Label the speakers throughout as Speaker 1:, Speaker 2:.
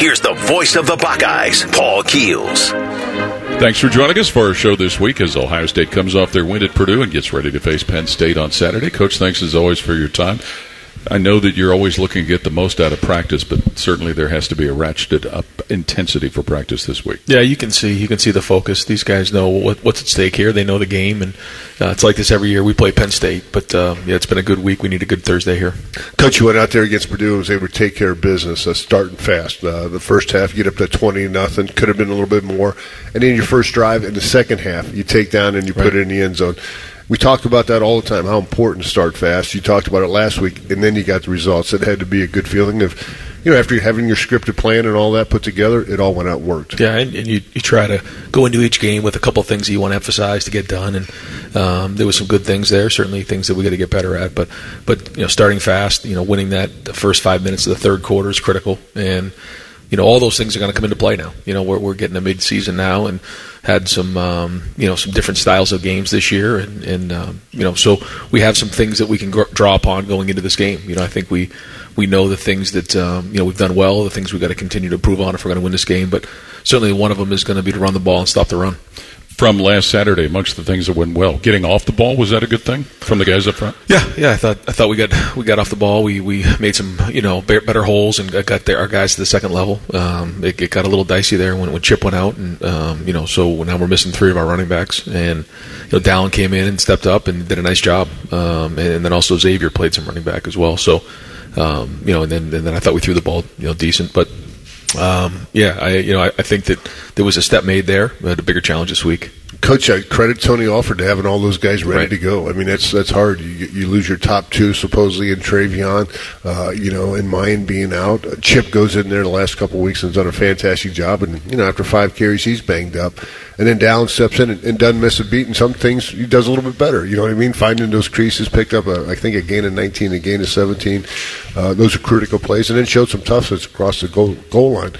Speaker 1: here's the voice of the Buckeyes, Paul Keels.
Speaker 2: Thanks for joining us for our show this week as Ohio State comes off their win at Purdue and gets ready to face Penn State on Saturday. Coach, thanks as always for your time. I know that you're always looking to get the most out of practice, but certainly there has to be a ratcheted up intensity for practice this week.
Speaker 3: Yeah, you can see you can see the focus. These guys know what, what's at stake here. They know the game, and uh, it's like this every year. We play Penn State, but uh, yeah, it's been a good week. We need a good Thursday here.
Speaker 4: Coach, you went out there against Purdue and was able to take care of business, uh, starting fast. Uh, the first half, you get up to twenty nothing. Could have been a little bit more, and then your first drive in the second half, you take down and you right. put it in the end zone we talked about that all the time. How important to start fast. You talked about it last week, and then you got the results. It had to be a good feeling of, you know, after having your scripted plan and all that put together, it all went out worked.
Speaker 3: Yeah, and, and you, you try to go into each game with a couple things that you want to emphasize to get done, and um, there was some good things there. Certainly things that we got to get better at, but but you know, starting fast, you know, winning that the first five minutes of the third quarter is critical, and you know, all those things are going to come into play now. You know, we're, we're getting a mid-season now and had some, um, you know, some different styles of games this year. And, and um, you know, so we have some things that we can gr- draw upon going into this game. You know, I think we, we know the things that, um, you know, we've done well, the things we've got to continue to improve on if we're going to win this game. But certainly one of them is going to be to run the ball and stop the run
Speaker 2: from last Saturday amongst the things that went well. Getting off the ball was that a good thing from the guys up front?
Speaker 3: Yeah, yeah. I thought I thought we got we got off the ball. We we made some you know better holes and got our guys to the second level. Um, it, it, got a little dicey there when, when Chip went out, and um, you know so now we're missing three of our running backs, and you know Dallin came in and stepped up and did a nice job, um, and, and, then also Xavier played some running back as well. So um, you know, and then and then I thought we threw the ball you know decent, but um, yeah, I you know I, I, think that there was a step made there. We had a bigger challenge this week.
Speaker 4: Coach, I credit Tony Alford to having all those guys ready right. to go. I mean, that's that's hard. You, you lose your top two supposedly in TreVeyon, uh, you know, and Miyan being out. Chip goes in there the last couple of weeks and has done a fantastic job. And you know, after five carries, he's banged up. And then Dallin steps in and, and doesn't miss a beat. And some things he does a little bit better. You know what I mean? Finding those creases, picked up a, I think a gain of 19, a gain of 17. Uh, those are critical plays, and then showed some toughness across the goal goal line.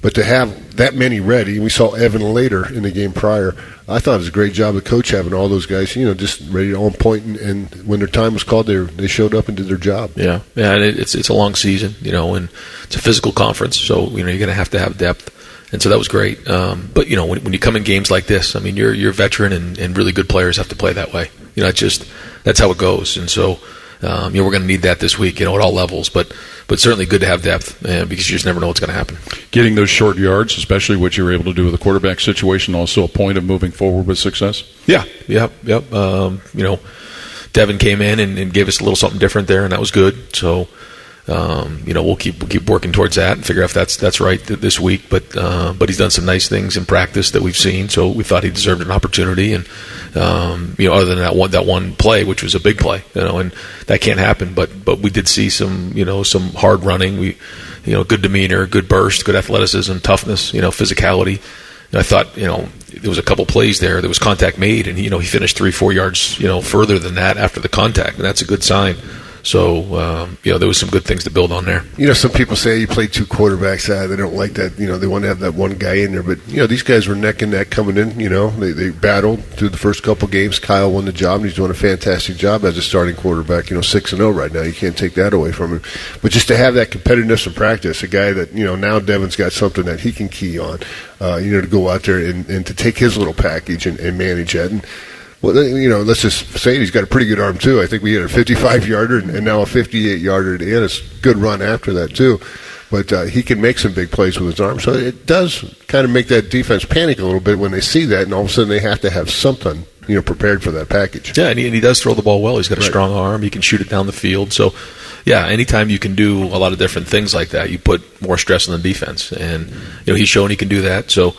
Speaker 4: But to have that many ready, we saw Evan later in the game prior I thought it was a great job of coach having all those guys, you know, just ready on point, and, and when their time was called, they they showed up and did their job.
Speaker 3: Yeah, yeah, it's it's a long season, you know, and it's a physical conference, so you know you're going to have to have depth, and so that was great. Um, but you know, when, when you come in games like this, I mean, you're you're a veteran, and, and really good players have to play that way. You know, it's just that's how it goes, and so um, you know we're going to need that this week, you know, at all levels, but but certainly good to have depth uh, because you just never know what's going to happen.
Speaker 2: Getting those short yards, especially what you were able to do with the quarterback situation, also a point of moving forward with success.
Speaker 3: Yeah, yep, yep. Um, you know, Devin came in and, and, gave us a little something different there, and that was good. So. Um, you know, we'll keep we'll keep working towards that and figure out if that's that's right this week. But uh, but he's done some nice things in practice that we've seen, so we thought he deserved an opportunity. And um, you know, other than that one that one play, which was a big play, you know, and that can't happen. But but we did see some you know some hard running. We you know good demeanor, good burst, good athleticism, toughness, you know, physicality. And I thought you know there was a couple plays there. There was contact made, and you know he finished three four yards you know further than that after the contact, and that's a good sign. So um, you know there was some good things to build on there.
Speaker 4: You know, some people say you play two quarterbacks. Uh, they don't like that. You know, they want to have that one guy in there. But you know, these guys were neck and neck coming in. You know, they they battled through the first couple games. Kyle won the job, and he's doing a fantastic job as a starting quarterback. You know, six and zero right now. You can't take that away from him. But just to have that competitiveness in practice, a guy that you know now Devin's got something that he can key on. Uh, you know, to go out there and, and to take his little package and, and manage that. And well, you know, let's just say he's got a pretty good arm too. I think we had a 55 yarder and, now a 58 yarder and. It's a good run after that too. But uh, he can make some big plays with his arm, so it does kind of make that defense panic a little bit when they see that, and all of a sudden they have to have something, you know, prepared for that package.
Speaker 3: Yeah, and he, and he does throw the ball well. He's got a right. strong arm. He can shoot it down the field. So, yeah, anytime you can do a lot of different things like that, you put more stress on the defense, and you know he's shown he can do that. So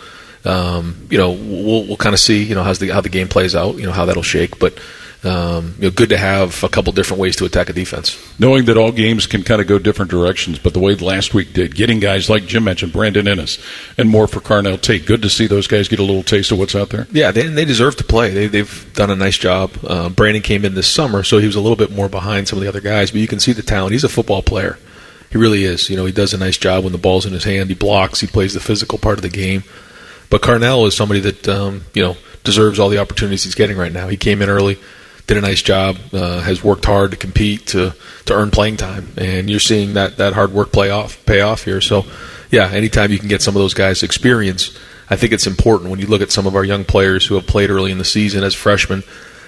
Speaker 3: um, you know, we'll, we'll kind of see, you know, how's the, how the game plays out, you know, how that'll shake. But, um, you know, good to have a couple different ways to attack a defense.
Speaker 2: Knowing that all games can kind of go different directions, but the way last week did, getting guys like Jim mentioned, Brandon Inniss, and more for Carnell Tate. Good to see those guys get a little taste of what's out there.
Speaker 3: Yeah, they, they deserve to play. They, they've done a nice job. Uh, Brandon came in this summer, so he was a little bit more behind some of the other guys, but you can see the talent. He's a football player. He really is. You know, he does a nice job when the ball's in his hand. He blocks. He plays the physical part of the game. But Carnell is somebody that um, you know deserves all the opportunities he's getting right now. He came in early, did a nice job, uh, has worked hard to compete to to earn playing time, and you're seeing that that hard work play off pay off here. So yeah, anytime you can get some of those guys experience, I think it's important when you look at some of our young players who have played early in the season as freshmen.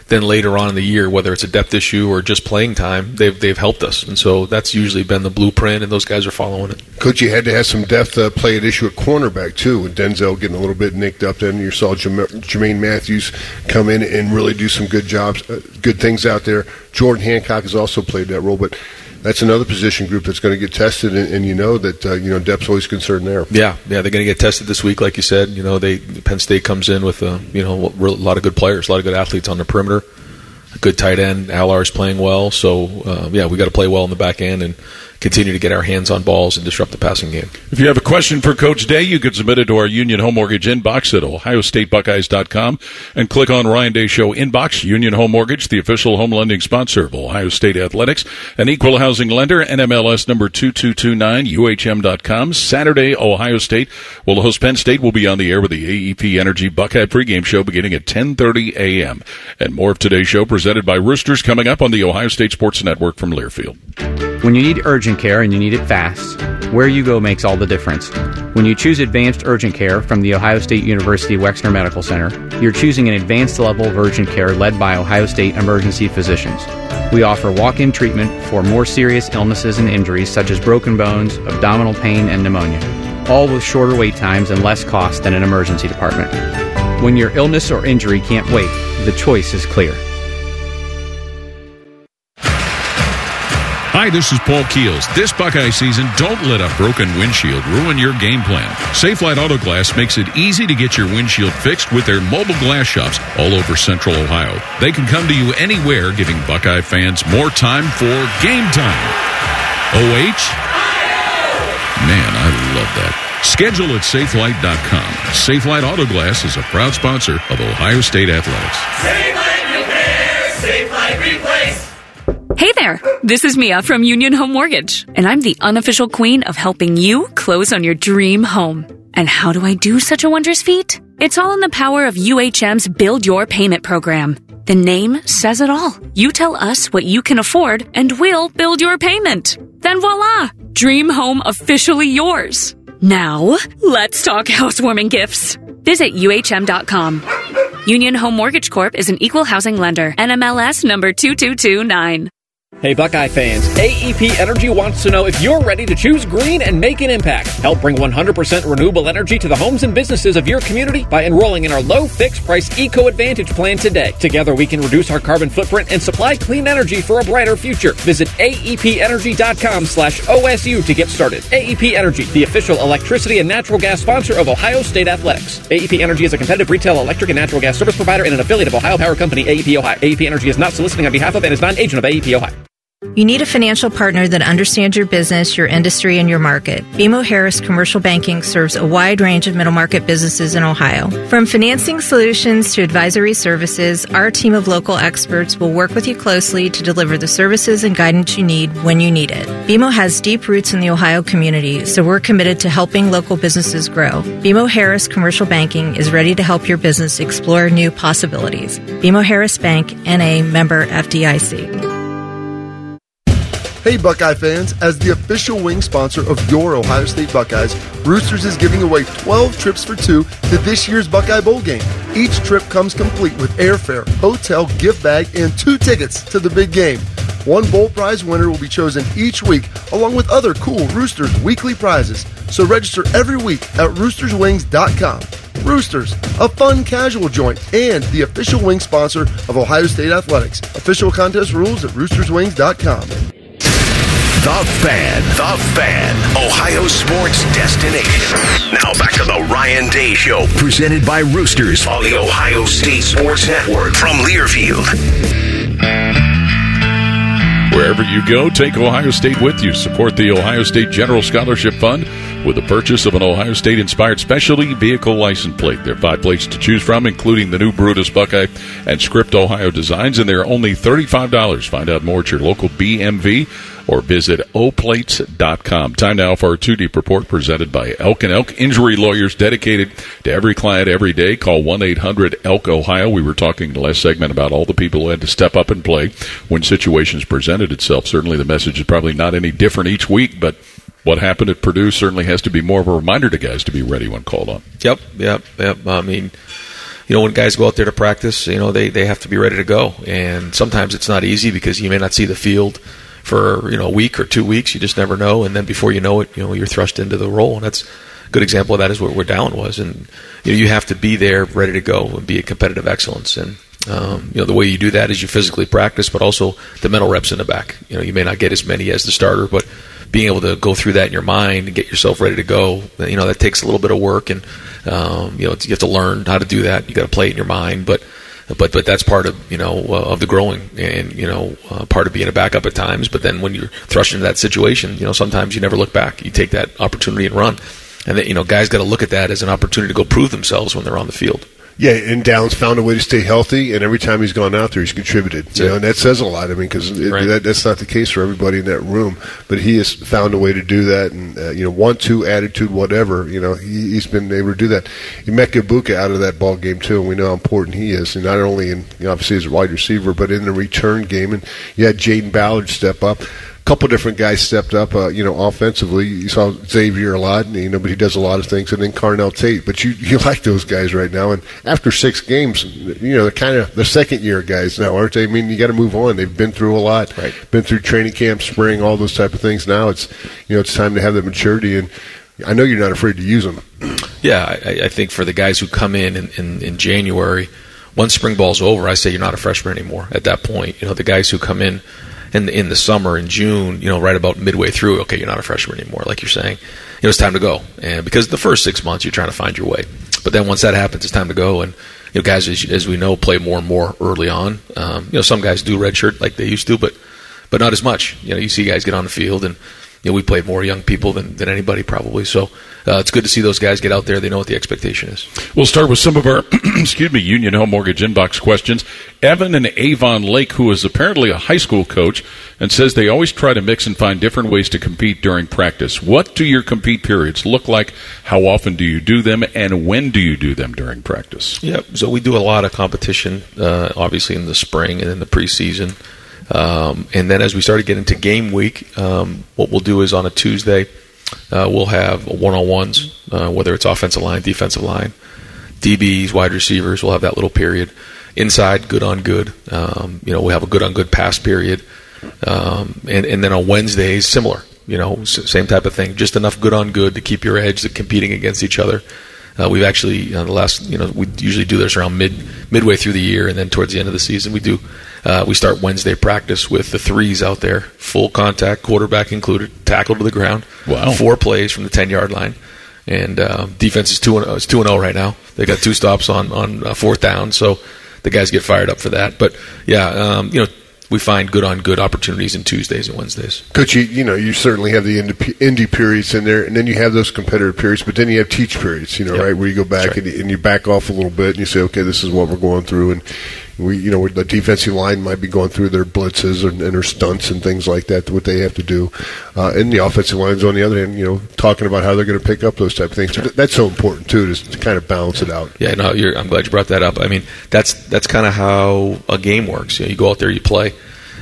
Speaker 3: Then later on in the year, whether it's a depth issue or just playing time, they've they've helped us, and so that's usually been the blueprint, and those guys are following it.
Speaker 4: Coach, you had to have some depth uh, play at issue at cornerback too, with Denzel getting a little bit nicked up. Then you saw Jermaine Mathews come in and really do some good jobs, uh, good things out there. Jordan Hancock has also played that role, but that's another position group that's going to get tested, and, and you know that uh, you know depth's always concerned there.
Speaker 3: Yeah, yeah, they're going to get tested this week, like you said. You know, they Penn State comes in with a you know a lot of good players, a lot of good athletes on the perimeter. A good tight end, Alar's playing well, so uh, yeah, we got to play well in the back end and continue to get our hands on balls and disrupt the passing game.
Speaker 2: If you have a question for Coach Day, you can submit it to our Union Home Mortgage inbox at ohiostatebuckeyes.com and click on Ryan Day Show inbox. Union Home Mortgage, the official home lending sponsor of Ohio State Athletics, an equal housing lender, NMLS number 2229, UHM.com. Saturday, Ohio State will host Penn State. will be on the air with the AEP Energy Buckeye pregame show beginning at 10.30 a.m. And more of today's show presented by Roosters coming up on the Ohio State Sports Network from Learfield.
Speaker 5: When you need urgent care and you need it fast, where you go makes all the difference. When you choose advanced urgent care from the Ohio State University Wexner Medical Center, you're choosing an advanced level of urgent care led by Ohio State emergency physicians. We offer walk in treatment for more serious illnesses and injuries such as broken bones, abdominal pain, and pneumonia, all with shorter wait times and less cost than an emergency department. When your illness or injury can't wait, the choice is clear.
Speaker 2: Hi, this is Paul Keels. This Buckeye season, don't let a broken windshield ruin your game plan. Safelite Auto Glass makes it easy to get your windshield fixed with their mobile glass shops all over central Ohio. They can come to you anywhere, giving Buckeye fans more time for game time. OH? Man, I love that. Schedule at safelite.com. Safelite Auto Glass is a proud sponsor of Ohio State Athletics.
Speaker 6: Safelite Repair, Safelite Replace.
Speaker 7: Hey there, this is Mia from Union Home Mortgage, and I'm the unofficial queen of helping you close on your dream home. And how do I do such a wondrous feat? It's all in the power of UHM's Build Your Payment program. The name says it all. You tell us what you can afford, and we'll build your payment. Then voila! Dream home officially yours. Now, let's talk housewarming gifts. Visit UHM.com. Union Home Mortgage Corp is an equal housing lender. NMLS number 2229.
Speaker 8: Hey Buckeye fans, AEP Energy wants to know if you're ready to choose green and make an impact. Help bring 100% renewable energy to the homes and businesses of your community by enrolling in our low fixed price Eco Advantage plan today. Together we can reduce our carbon footprint and supply clean energy for a brighter future. Visit aepenergy.com slash OSU to get started. AEP Energy, the official electricity and natural gas sponsor of Ohio State Athletics. AEP Energy is a competitive retail electric and natural gas service provider and an affiliate of Ohio Power Company, AEP Ohio. AEP Energy is not soliciting on behalf of and is not an agent of AEP Ohio.
Speaker 9: You need a financial partner that understands your business, your industry, and your market. BMO Harris Commercial Banking serves a wide range of middle market businesses in Ohio. From financing solutions to advisory services, our team of local experts will work with you closely to deliver the services and guidance you need when you need it. BMO has deep roots in the Ohio community, so we're committed to helping local businesses grow. BMO Harris Commercial Banking is ready to help your business explore new possibilities. BMO Harris Bank, NA member FDIC.
Speaker 10: Hey, Buckeye fans, as the official wing sponsor of your Ohio State Buckeyes, Roosters is giving away 12 trips for two to this year's Buckeye Bowl game. Each trip comes complete with airfare, hotel, gift bag, and two tickets to the big game. One bowl prize winner will be chosen each week, along with other cool Roosters weekly prizes. So register every week at roosterswings.com. Roosters, a fun casual joint, and the official wing sponsor of Ohio State Athletics. Official contest rules at roosterswings.com.
Speaker 1: The Fan. The Fan. Ohio sports destination. Now back to the Ryan Day Show, presented by Roosters on the Ohio State Sports Network from Learfield.
Speaker 2: Wherever you go, take Ohio State with you. Support the Ohio State General Scholarship Fund with the purchase of an Ohio State inspired specialty vehicle license plate. There are five plates to choose from, including the new Brutus Buckeye and Script Ohio designs, and they're only $35. Find out more at your local BMV or visit oplates.com. Time now for our two deep report presented by Elk and Elk Injury Lawyers dedicated to every client every day. Call 1 800 Elk Ohio. We were talking in the last segment about all the people who had to step up and play when situations presented itself. Certainly the message is probably not any different each week, but what happened at Purdue certainly has to be more of a reminder to guys to be ready when called on.
Speaker 3: Yep, yep, yep. I mean, you know, when guys go out there to practice, you know, they, they have to be ready to go. And sometimes it's not easy because you may not see the field for, you know, a week or two weeks. You just never know. And then before you know it, you know, you're thrust into the role. And that's a good example of that is where Dallin was. And, you know, you have to be there ready to go and be a competitive excellence. And, um, you know, the way you do that is you physically practice, but also the mental reps in the back. You know, you may not get as many as the starter, but being able to go through that in your mind and get yourself ready to go, you know, that takes a little bit of work and, um, you know, you have to learn how to do that. You got to play it in your mind, but, but, but that's part of, you know, uh, of the growing and, you know, uh, part of being a backup at times. But then when you're thrust into that situation, you know, sometimes you never look back. You take that opportunity and run. And that, you know, guys got to look at that as an opportunity to go prove themselves when they're on the field.
Speaker 4: Yeah, and Dallin's found a way to stay healthy, and every time he's gone out there, he's contributed. You know, and that says a lot. I mean, because right. that, that's not the case for everybody in that room, but he has found a way to do that, and uh, you know, want to attitude, whatever. You know, he, has been able to do that. Emeka Egbuka out of that ball game too, and we know how important he is, and not only in you know, obviously as a wide receiver, but in the return game. And you had Jayden Ballard step up couple different guys stepped up. Uh, you know, offensively, you saw Xavier a lot, and, you know, but he does a lot of things, and then Carnell Tate. But you you like those guys right now, and after six games, you know, they're kind of the second year guys now, aren't they? I mean, you got to move on. They've been through a lot,
Speaker 3: right.
Speaker 4: been through training camp, spring, all those type of things. Now it's you know it's time to have the maturity and. I know you're not afraid to use them.
Speaker 3: Yeah, I, I think for the guys who come in in, in in January, once spring ball's over, I say you're not a freshman anymore. At that point, you know the guys who come in in in the summer in June, you know, right about midway through, okay, you're not a freshman anymore, like you're saying. You know, it's time to go, and because the first six months you're trying to find your way, but then once that happens, it's time to go. And you know, guys, as, as we know, play more and more early on. Um, you know, some guys do redshirt like they used to, but but not as much. You know, you see guys get on the field and you know, we played more young people than, than anybody probably. So uh, it's good to see those guys get out there. They know what the expectation is.
Speaker 2: We'll start with some of our, excuse me, Union Home Mortgage inbox questions. Evan and Avon Lake, who is apparently a high school coach, and says they always try to mix and find different ways to compete during practice. What do your compete periods look like? How often do you do them, and when do you do them during practice?
Speaker 3: Yep. So we do a lot of competition, uh, obviously in the spring and in the preseason. Um, and then as we start to get into game week, um, what we'll do is on a Tuesday, uh, we'll have one on ones, uh, whether it's offensive line, defensive line, DBs, wide receivers. We'll have that little period. Inside, good on good. Um, you know, we have a good on good pass period. Um, and, and then on Wednesdays, similar. You know, same type of thing. Just enough good on good to keep your edge, competing against each other. Uh, we've actually uh, the last you know we usually do this around mid midway through the year, and then towards the end of the season we do uh, we start Wednesday practice with the threes out there, full contact, quarterback included, tackle to the ground.
Speaker 2: Wow,
Speaker 3: four plays from the ten yard line, and uh, defense is two and is two and zero oh right now. They got two stops on on uh, fourth down, so the guys get fired up for that. But yeah, um, you know we find good on good opportunities in Tuesdays and Wednesdays.
Speaker 4: Coach, you, you know, you certainly have the indie, periods in there, and then you have those competitive periods, but then you have teach periods, you know, yep. right, where you go back right. and, and, you back off a little bit and you say, okay, this is what we're going through, and we, you know, the defensive line might be going through their blitzes and, and their stunts and things like that, what they have to do, uh, and the offensive lines on the other hand, you know, talking about how they're going to pick up those type of things. Sure. That's so important too, to, to kind of balance it out.
Speaker 3: Yeah, no, I'm glad you brought that up. I mean, that's that's kind of how a game works. You, know, you go out there, you play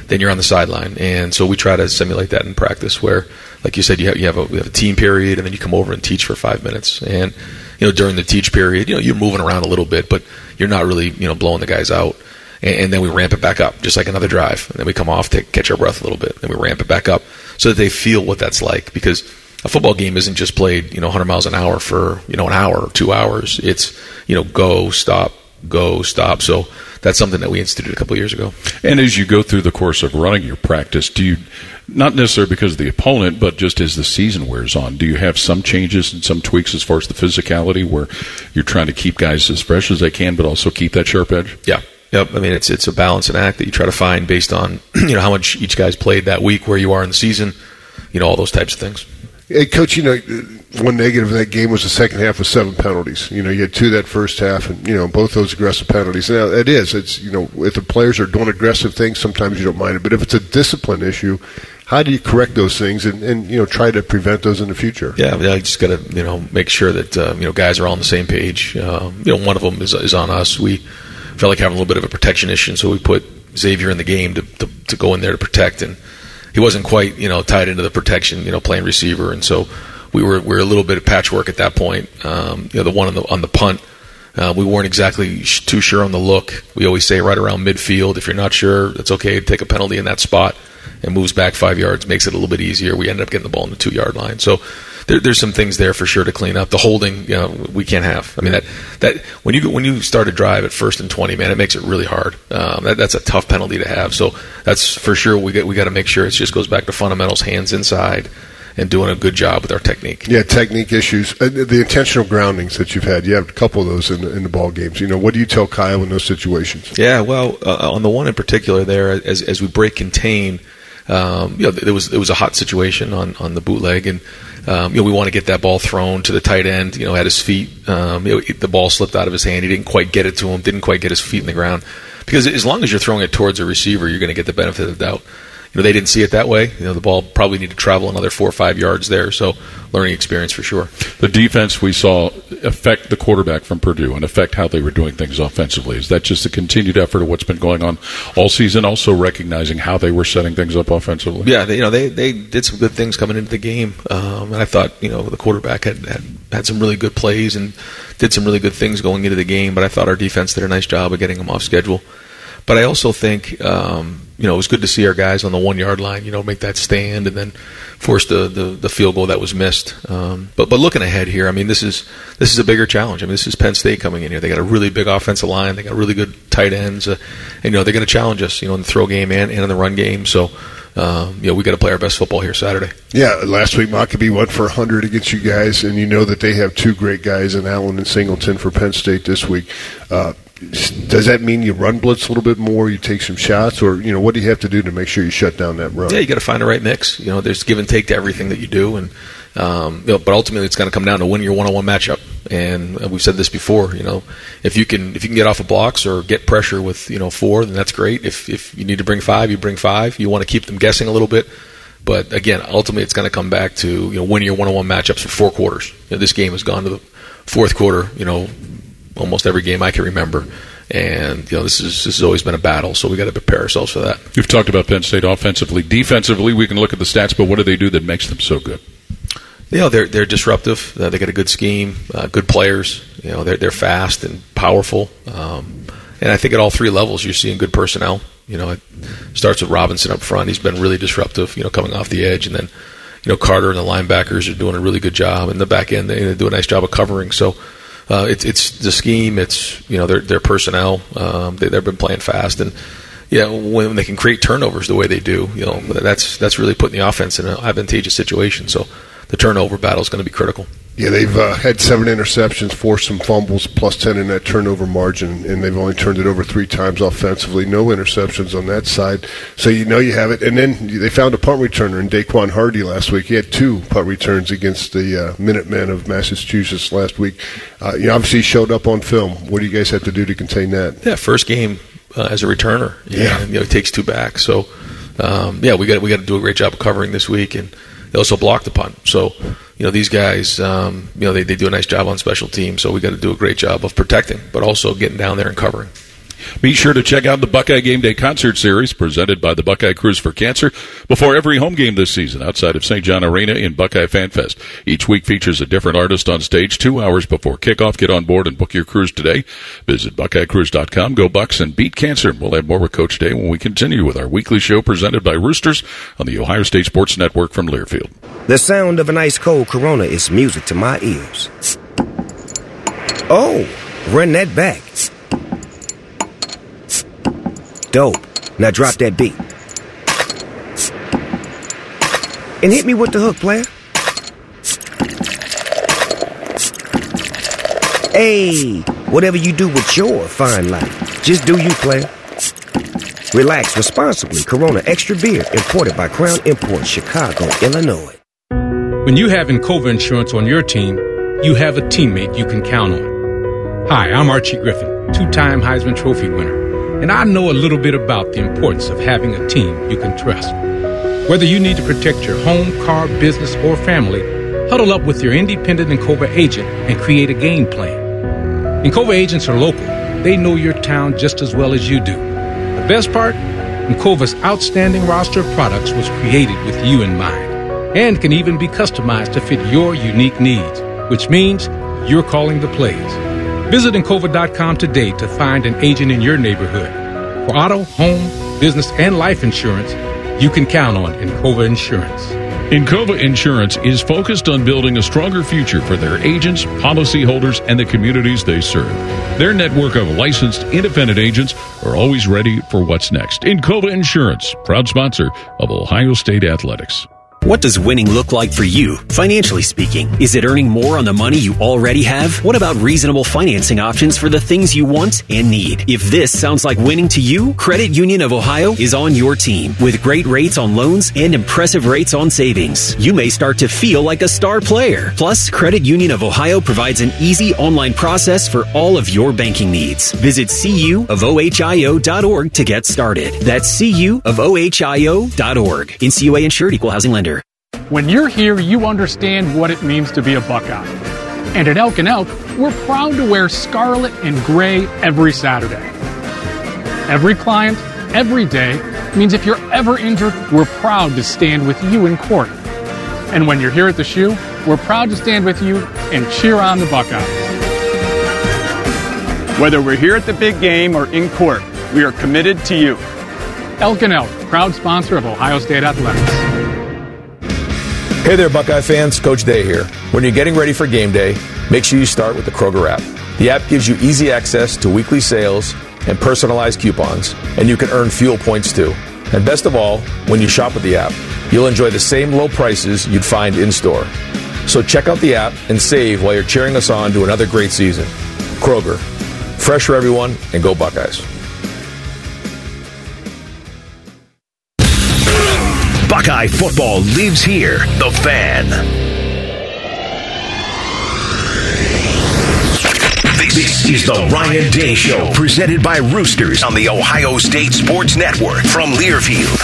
Speaker 3: then you're on the sideline. And so we try to simulate that in practice, where, like you said, you have you have a, have a team period, and then you come over and teach for five minutes. And you know, during the teach period, you know, you're moving around a little bit, but you're not really you know blowing the guys out. And, and then we ramp it back up, just like another drive. And then we come off to catch our breath a little bit. and we ramp it back up so that they feel what that's like because a football game isn't just played, you know, 100 miles an hour for, you know, an hour or two hours. It's, you know, go, stop, go, stop. So that's something that we instituted a couple years ago.
Speaker 2: And as you go through the course of running your practice, do you not necessarily because of the opponent, but just as the season wears on, do you have some changes and some tweaks as far as the physicality where you're trying to keep guys as fresh as they can, but also keep that sharp edge?
Speaker 3: Yeah. Yep. I mean, it's it's a balance and act that you try to find based on you know how much each guy's played that week, where you are in the season, you know all those types of things.
Speaker 4: Hey, coach, you know, one negative of that game was the second half with seven penalties. You know, you had two that first half, and you know both those aggressive penalties. Now it is. It's you know if the players are doing aggressive things, sometimes you don't mind it. But if it's a discipline issue, how do you correct those things and, and you know try to prevent those in the future?
Speaker 3: Yeah, I, I just got to you know make sure that uh, you know guys are all on the same page. Um, you know, one of them is is on us. We felt like having a little bit of a protection issue, so we put Xavier in the game to to, to go in there to protect and he wasn't quite you know tied into the protection, you know, playing receiver, and so we were we were a little bit of patchwork at that point. Um, you know, the one on the on the punt. Uh, we weren't exactly sh- too sure on the look. We always say right around midfield. If you're not sure, it's okay to take a penalty in that spot and moves back five yards, makes it a little bit easier. We ended up getting the ball in the two yard line. So there, there's some things there for sure to clean up. The holding, you know, we can't have. I mean that that when you when you start a drive at first and twenty, man, it makes it really hard. Um, that, that's a tough penalty to have. So that's for sure. We get we got to make sure it just goes back to fundamentals, hands inside and doing a good job with our technique.
Speaker 4: Yeah, technique issues. Uh, the intentional groundings that you've had, you have a couple of those in the, in the ball games. You know, what do you tell Kyle in those situations?
Speaker 3: Yeah, well, uh, on the one in particular, there as as we break contain, um, you know, there was there was a hot situation on on the bootleg, and um, you know we want to get that ball thrown to the tight end, you know, at his feet. Um, you know, the ball slipped out of his hand. He didn't quite get it to him. Didn't quite get his feet in the ground. Because as long as you're throwing it towards a receiver, you're going to get the benefit of the doubt know, they didn't see it that way. You know, the ball probably needed to travel another four or five yards there. So, learning experience for sure.
Speaker 2: The defense we saw affect the quarterback from Purdue and affect how they were doing things offensively. Is that just a continued effort of what's been going on all season? Also recognizing how they were setting things up offensively.
Speaker 3: Yeah, they, you know, they they did some good things coming into the game, um, and I thought you know the quarterback had, had had some really good plays and did some really good things going into the game. But I thought our defense did a nice job of getting them off schedule. But I also think, um, you know, it was good to see our guys on the one yard line, you know, make that stand and then force the, the, the field goal that was missed. Um, but but looking ahead here, I mean, this is this is a bigger challenge. I mean, this is Penn State coming in here. They got a really big offensive line. They got really good tight ends, uh, and you know they're going to challenge us, you know, in the throw game and, and in the run game. So. Um, you know, we got to play our best football here Saturday.
Speaker 4: Yeah, last week Mockobee went for 100 against you guys, and you know that they have two great guys in Allen and Singleton for Penn State this week. Uh, does that mean you run blitz a little bit more? You take some shots, or you know, what do you have to do to make sure you shut down that run?
Speaker 3: Yeah, you got to find the right mix. You know, there's give and take to everything that you do, and um, you know, but ultimately it's going to come down to winning your one-on-one matchup. And we've said this before. You know, if you can if you can get off of blocks or get pressure with you know four, then that's great. If if you need to bring five, you bring five. You want to keep them guessing a little bit. But again, ultimately, it's going to come back to you know winning your one-on-one matchups for four quarters. You know, this game has gone to the fourth quarter. You know, almost every game I can remember and you know this is this has always been a battle, so we got to prepare ourselves for that.
Speaker 2: You've talked about Penn State offensively, defensively. We can look at the stats, but what do they do that makes them so good?
Speaker 3: You know they're they're disruptive. Uh, they got a good scheme, uh, good players. You know they're they're fast and powerful, um, and I think at all three levels you're seeing good personnel. You know it starts with Robinson up front. He's been really disruptive. You know coming off the edge, and then you know Carter and the linebackers are doing a really good job. In the back end, they, they do a nice job of covering. So uh, it's it's the scheme. It's you know their their personnel. Um, they, they've been playing fast, and yeah, when they can create turnovers the way they do, you know that's that's really putting the offense in an advantageous situation. So the turnover battle is going to be critical.
Speaker 4: Yeah, they've uh, had seven interceptions, forced some fumbles, plus 10 in that turnover margin, and they've only turned it over three times offensively. No interceptions on that side. So you know you have it. And then they found a punt returner in Daequan Hardy last week. He had two punt returns against the uh, Minutemen of Massachusetts last week. Uh, you obviously showed up on film. What do you guys have to do to contain that?
Speaker 3: Yeah, first game uh, as a returner.
Speaker 4: Yeah.
Speaker 3: And, you know, it takes two back. So, um, yeah, we got we got to do a great job of covering this week. And they also blocked the punt. So, you know, these guys, um, you know, they, they do a nice job on special teams. So we got to do a great job of protecting, but also getting down there and covering.
Speaker 2: Be sure to check out the Buckeye Game Day concert series presented by the Buckeye Cruise for Cancer before every home game this season outside of St. John Arena in Buckeye Fan Fest. Each week features a different artist on stage two hours before kickoff. Get on board and book your cruise today. Visit BuckeyeCruise.com. Go Bucks and beat cancer. We'll have more with Coach Day when we continue with our weekly show presented by Roosters on the Ohio State Sports Network from Learfield.
Speaker 11: The sound of an ice cold Corona is music to my ears. Oh, run that back. Dope. Now drop that beat. And hit me with the hook, player. Hey, whatever you do with your fine life, just do you, player. Relax responsibly. Corona Extra Beer, imported by Crown Imports, Chicago, Illinois.
Speaker 12: When you have Encova Insurance on your team, you have a teammate you can count on. Hi, I'm Archie Griffin, two-time Heisman Trophy winner, and I know a little bit about the importance of having a team you can trust. Whether you need to protect your home, car, business, or family, huddle up with your independent Encova agent and create a game plan. Encova agents are local. They know your town just as well as you do. The best part? Encova's outstanding roster of products was created with you in mind and can even be customized to fit your unique needs, which means you're calling the plays. Visit Encova.com today to find an agent in your neighborhood. For auto, home, business, and life insurance, you can count on Encova Insurance.
Speaker 2: Encova Insurance is focused on building a stronger future for their agents, policyholders, and the communities they serve. Their network of licensed independent agents are always ready for what's next. Encova Insurance, proud sponsor of Ohio State Athletics.
Speaker 13: What does winning look like for you, financially speaking? Is it earning more on the money you already have? What about reasonable financing options for the things you want and need? If this sounds like winning to you, Credit Union of Ohio is on your team. With great rates on loans and impressive rates on savings, you may start to feel like a star player. Plus, Credit Union of Ohio provides an easy online process for all of your banking needs. Visit cuofohio.org to get started. That's cuofohio.org. NCUA insured equal housing lender.
Speaker 14: When you're here, you understand what it means to be a Buckeye. And at Elk and Elk, we're proud to wear scarlet and gray every Saturday. Every client, every day means if you're ever injured, we're proud to stand with you in court. And when you're here at the shoe, we're proud to stand with you and cheer on the Buckeyes.
Speaker 15: Whether we're here at the big game or in court, we are committed to you.
Speaker 14: Elk and Elk, proud sponsor of Ohio State Athletics.
Speaker 3: Hey there, Buckeye fans. Coach Day here. When you're getting ready for game day, make sure you start with the Kroger app. The app gives you easy access to weekly sales and personalized coupons, and you can earn fuel points too. And best of all, when you shop with the app, you'll enjoy the same low prices you'd find in store. So check out the app and save while you're cheering us on to another great season. Kroger, fresh for everyone, and go Buckeyes.
Speaker 1: Buckeye football lives here. The Fan. This is the Ryan Day Show, presented by Roosters on the Ohio State Sports Network from Learfield.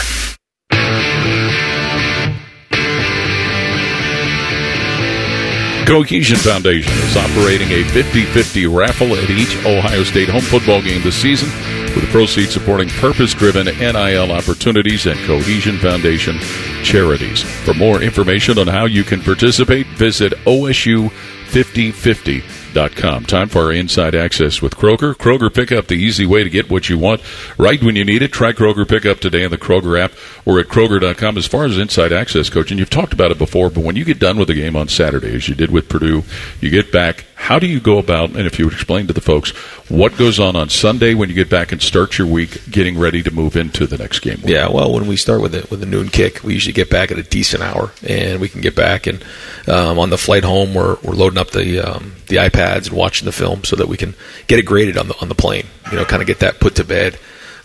Speaker 2: Cohesion Foundation is operating a 50-50 raffle at each Ohio State home football game this season, with the proceeds supporting purpose-driven NIL opportunities and Cohesion Foundation charities. For more information on how you can participate, visit OSU5050 Kroger.com. Time for our inside access with Kroger. Kroger Pickup, the easy way to get what you want right when you need it. Try Kroger Pickup today in the Kroger app or at Kroger.com. As far as inside access, coach, and you've talked about it before, but when you get done with the game on Saturday, as you did with Purdue, you get back. How do you go about, and if you would explain to the folks, what goes on on Sunday when you get back and start your week getting ready to move into the next game?
Speaker 3: Yeah, well, when we start with it with a noon kick, we usually get back at a decent hour, and we can get back and um, on the flight home, we're, we're loading up the um, the iPads and watching the film so that we can get it graded on the on the plane. You know, kind of get that put to bed.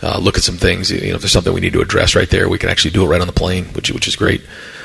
Speaker 3: Uh, look at some things. You know, if there's something we need to address right there, we can actually do it right on the plane, which which is great.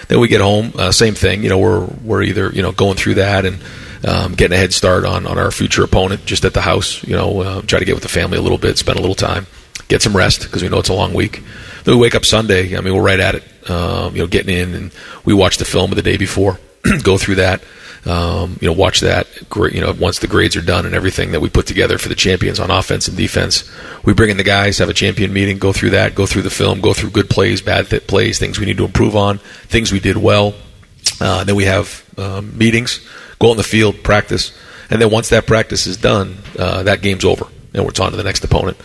Speaker 3: Then we get home, uh, same thing. You know, we're we're either you know going through that and um, getting a head start on on our future opponent just at the house. You know, uh, try to get with the family a little bit, spend a little time, get some rest because we know it's a long week. Then we wake up Sunday. I mean, we're right at it. Um, you know, getting in and we watch the film of the day before, go through that. Um, you know, watch that. You know, once the grades are done and everything that we put together for the champions on offense and defense, we bring in the guys, have a champion meeting, go through that, go through the film, go through good plays, bad th- plays, things we need to improve on, things we did well. Uh, then we have um, meetings, go on the field, practice, and then once that practice is done, uh, that game's over, and we're on to the next opponent.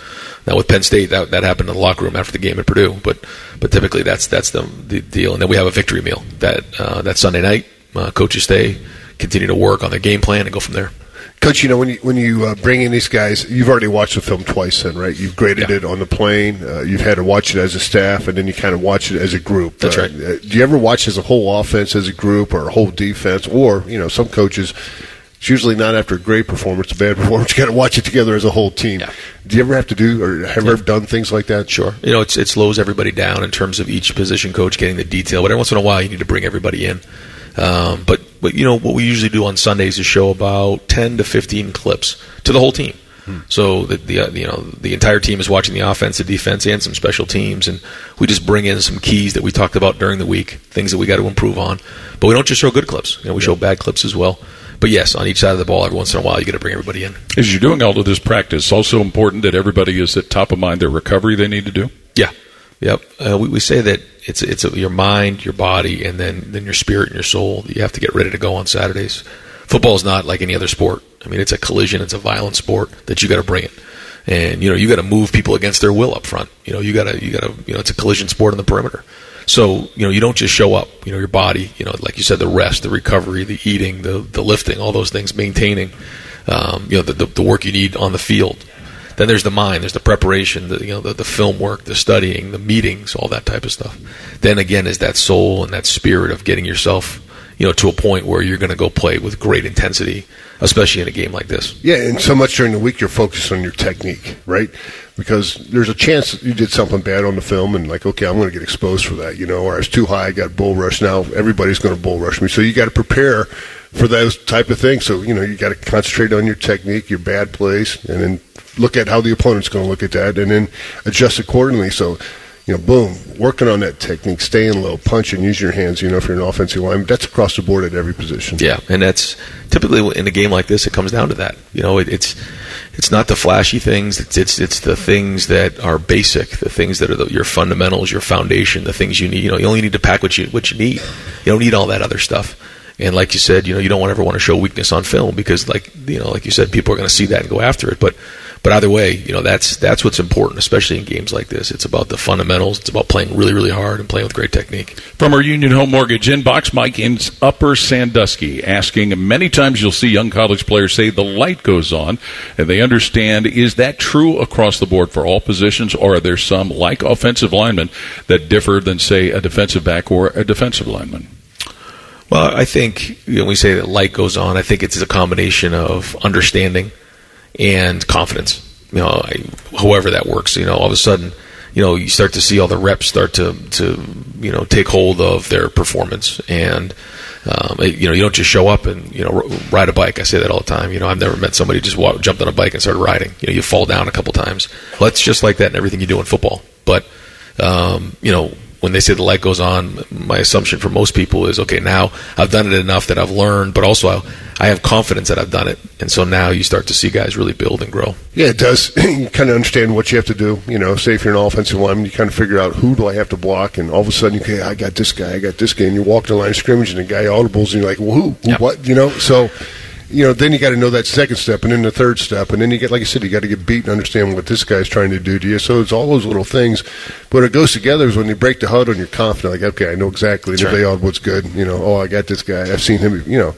Speaker 3: Now with Penn State, that that happened in the locker room after the game at Purdue, but but typically that's that's the, the deal. And then we have a victory meal that uh, that Sunday night. Uh, coaches stay, continue to work on their game plan, and go from there.
Speaker 4: Coach, you know when you when you uh, bring in these guys, you've already watched the film twice, then, right? You've graded
Speaker 3: Yeah.
Speaker 4: it on the plane. Uh, you've had to watch it as a staff, and then you kind of watch it as a group.
Speaker 3: That's
Speaker 4: Uh,
Speaker 3: right.
Speaker 4: do you ever watch as a whole offense, as a group, or a whole defense, or you know, some coaches? It's usually not after a great performance, a bad performance. You got to watch it together as a whole team. Do you ever have to do, or have you ever done things like that?
Speaker 3: Sure. You know, it's it slows everybody down in terms of each position coach getting the detail. But every once in a while, you need to bring everybody in. Um, but but you know what we usually do on Sundays is show about ten to fifteen clips to the whole team. So that the uh, you know the entire team is watching the offense, the defense, and some special teams, and we just bring in some keys that we talked about during the week, things that we got to improve on. But we don't just show good clips; you know, we show bad clips as well. But yes, on each side of the ball, every once in a while, you got to bring everybody in.
Speaker 2: As you're doing all of this practice, also important that everybody is at top of mind their recovery they need to do.
Speaker 3: Yeah, Yep. Uh, we, we say that it's it's your mind, your body, and then then your spirit and your soul. You have to get ready to go on Saturdays. Football is not like any other sport. I mean, it's a collision. It's a violent sport that you got to bring it, and you know you got to move people against their will up front. You know you got to you got to you know it's a collision sport on the perimeter. So you know you don't just show up. You know your body. You know like you said, the rest, the recovery, the eating, the the lifting, all those things, maintaining. Um, you know the, the the work you need on the field then there's the mind, there's the preparation, the you know the, the film work, the studying, the meetings, all that type of stuff. Then again is that soul and that spirit of getting yourself you know to a point where you're going to go play with great intensity, especially in a game like this.
Speaker 4: Yeah, and so much during the week you're focused on your technique, right? Because there's a chance that you did something bad on the film and like, okay, I'm going to get exposed for that, you know, or I was too high, I got bull rush. Now everybody's going to bull rush me, so you got to prepare for those type of things. So you know, you got to concentrate on your technique, your bad plays, and then look at how the opponent's going to look at that, and then adjust accordingly. So, you know, boom, working on that technique, staying low, punching, using your hands. You know, if you're an offensive lineman, that's across the board at every position.
Speaker 3: Yeah, and that's typically in a game like this, it comes down to that. You know, it, it's it's not the flashy things. It's, it's it's the things that are basic, the things that are the, your fundamentals, your foundation, the things you need. You know, you only need to pack what you what you need. You don't need all that other stuff. And like you said, you know, you don't ever want to show weakness on film because, like you know, like you said, people are going to see that and go after it. But but either way, you know that's that's what's important, especially in games like this. It's about the fundamentals. It's about playing really, really hard and playing with great technique.
Speaker 2: From our Union Home Mortgage inbox, Mike in Upper Sandusky asking, many times you'll see young college players say the light goes on, and they understand. Is that true across the board for all positions, or are there some, like offensive linemen, that differ than, say, a defensive back or a defensive lineman?
Speaker 3: Well, I think you know, when we say that light goes on, I think it's a combination of understanding – and confidence. You know, I, however that works. You know, all of a sudden, you know, you start to see all the reps start to to you know take hold of their performance, and um, it, you know, you don't just show up and you know ride a bike. I say that all the time. You know, I've never met somebody just walk, jumped on a bike and started riding. You know, you fall down a couple times. Well, it's just like that in everything you do in football. But um, you know, when they say the light goes on, my assumption for most people is okay. Now I've done it enough that I've learned, but also I, I have confidence that I've done it, and so now you start to see guys really build and grow.
Speaker 4: Yeah, it does. you kind of understand what you have to do. You know, say if you're an offensive lineman, you kind of figure out who do I have to block, and all of a sudden, okay, I got this guy, I got this guy, and you walk the line of scrimmage, and the guy audibles, and you're like, well, who, who yep. what, you know? So you know, then you got to know that second step, and then the third step, and then you get, like I said, you got to get beat and understand what this guy's trying to do to you. So it's all those little things, but it goes together is when you break the huddle and you're confident, like, okay, I know exactly. And if they all what's good, you know, oh, I got this guy, I've seen him, you know.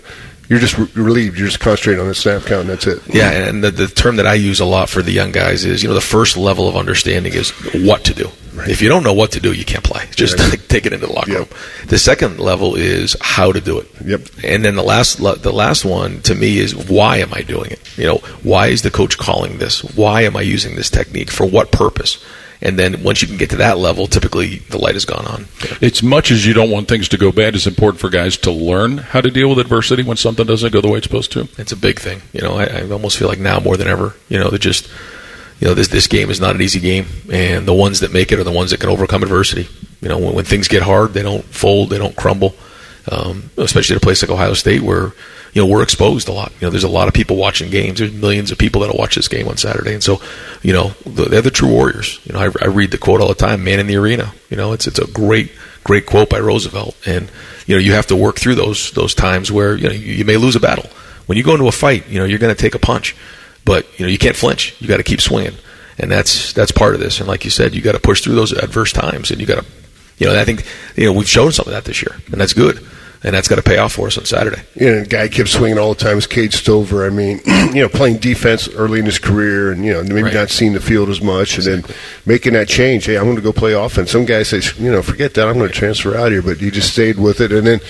Speaker 4: You're just re- relieved. You're just concentrating on the snap count, and that's it.
Speaker 3: Yeah, and the, the term that I use a lot for the young guys is, you know, the first level of understanding is what to do. Right. If you don't know what to do, you can't play. Just right. take it into the locker yep. room. The second level is how to do it.
Speaker 4: Yep.
Speaker 3: And then the last the last one to me is why am I doing it? You know, why is the coach calling this? Why am I using this technique? For what purpose? And then once you can get to that level, typically the light has gone on.
Speaker 2: It's much as you don't want things to go bad, it's important for guys to learn how to deal with adversity when something doesn't go the way it's supposed to.
Speaker 3: It's a big thing. You know, I, I almost feel like now more than ever, you know, to just you know this this game is not an easy game, and the ones that make it are the ones that can overcome adversity. You know, when, when things get hard, they don't fold, they don't crumble. Um, especially at a place like Ohio State, where you know we're exposed a lot. You know, there's a lot of people watching games. There's millions of people that'll watch this game on Saturday, and so you know they're the true warriors. You know, I, I read the quote all the time: "Man in the arena." You know, it's it's a great great quote by Roosevelt, and you know you have to work through those those times where you know you, you may lose a battle. When you go into a fight, you know you're going to take a punch but you know you can't flinch. You got to keep swinging, and that's that's part of this. And like you said, you got to push through those adverse times, and you got to, you know, I think you know we've shown some of that this year, and that's good. And that's got to pay off for us on Saturday.
Speaker 4: You know, the guy kept swinging all the time. Is Cade Stover. I mean, you know, playing defense early in his career, and you know, maybe right. not seeing the field as much, exactly. and then making that change. Hey, I'm going to go play offense. Some guys say, you know, forget that. I'm going to transfer out here, but he just stayed with it, and then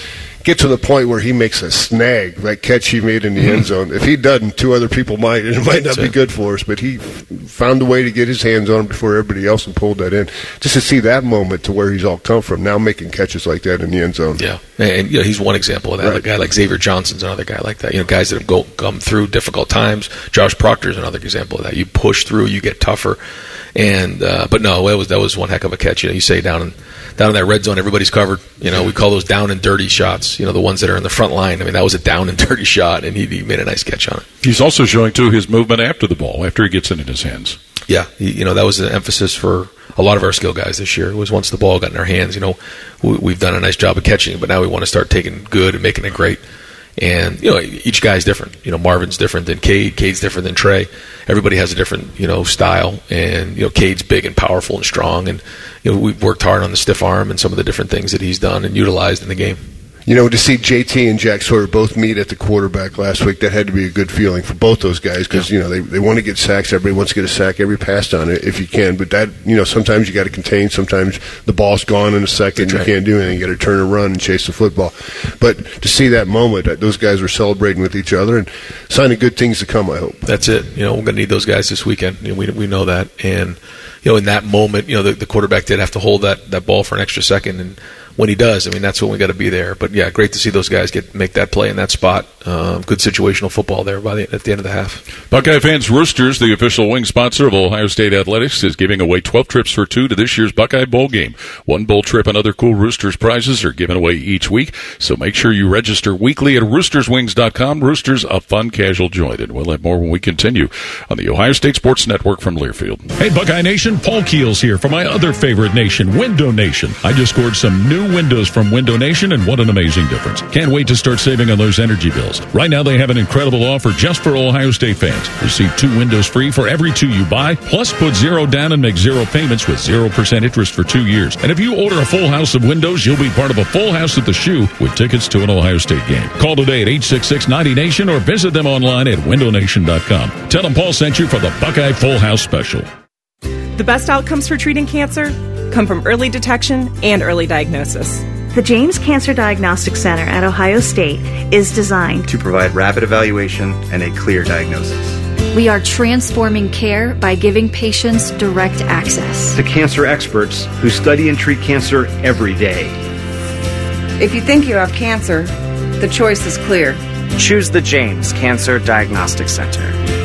Speaker 4: get to the point where he makes a snag, that catch he made in the mm-hmm. end zone. If he doesn't, two other people might, and it might not be good for us. But he found a way to get his hands on him before everybody else and pulled that in. Just to see that moment to where he's all come from, now making catches like that in the end zone.
Speaker 3: Yeah, and you know, he's one example of that. Right. A guy like Xavier Johnson's another guy like that. You know, guys that have go, come through difficult times. Josh Proctor is another example of that. You push through, you get tougher. And uh, but no, that was that was one heck of a catch. You know, you say down in down in that red zone, everybody's covered. You know, we call those down and dirty shots. You know, the ones that are in the front line. I mean, that was a down and dirty shot, and he, he made a nice catch on it.
Speaker 2: He's also showing too his movement after the ball, after he gets it in his hands.
Speaker 3: Yeah, he, you know that was an emphasis for a lot of our skill guys this year It was once the ball got in our hands, you know, we, we've done a nice job of catching it, but now we want to start taking good and making it great. And you know, each guy's different. You know, Marvin's different than Cade. Cade's different than Trey. Everybody has a different you know style. And you know, Cade's big and powerful and strong. And you know, we've worked hard on the stiff arm and some of the different things that he's done and utilized in the game.
Speaker 4: You know, to see JT and Jack Sawyer both meet at the quarterback last week, that had to be a good feeling for both those guys because, you know, they, they want to get sacks. Everybody wants to get a sack every pass on it if you can. But that, you know, sometimes you got to contain. Sometimes the ball's gone in a second. You can't do anything. You got to turn and run and chase the football. But to see that moment, that those guys were celebrating with each other and signing good things to come, I hope.
Speaker 3: That's it. You know, we're going to need those guys this weekend. You know, we, we know that. And, you know, in that moment, you know, the, the quarterback did have to hold that, that ball for an extra second. And, when he does. I mean, that's when we got to be there. But yeah, great to see those guys get make that play in that spot. Uh, good situational football there by the, at the end of the half.
Speaker 2: Buckeye fans, Roosters, the official wing sponsor of Ohio State Athletics, is giving away 12 trips for two to this year's Buckeye Bowl game. One bowl trip and other cool Roosters prizes are given away each week. So make sure you register weekly at roosterswings.com. Roosters, a fun casual joint. And we'll have more when we continue on the Ohio State Sports Network from Learfield.
Speaker 16: Hey, Buckeye Nation, Paul Keels here for my other favorite nation, Window Nation. I just scored some new windows from Window Nation, and what an amazing difference. Can't wait to start saving on those energy bills. Right now, they have an incredible offer just for Ohio State fans. Receive two windows free for every two you buy, plus put zero down and make zero payments with 0% interest for two years. And if you order a full house of windows, you'll be part of a full house at the shoe with tickets to an Ohio State game. Call today at 866 90 Nation or visit them online at windownation.com. Tell them Paul sent you for the Buckeye Full House Special.
Speaker 17: The best outcomes for treating cancer come from early detection and early diagnosis.
Speaker 18: The James Cancer Diagnostic Center at Ohio State is designed
Speaker 19: to provide rapid evaluation and a clear diagnosis.
Speaker 20: We are transforming care by giving patients direct access
Speaker 19: to cancer experts who study and treat cancer every day.
Speaker 21: If you think you have cancer, the choice is clear.
Speaker 22: Choose the James Cancer Diagnostic Center.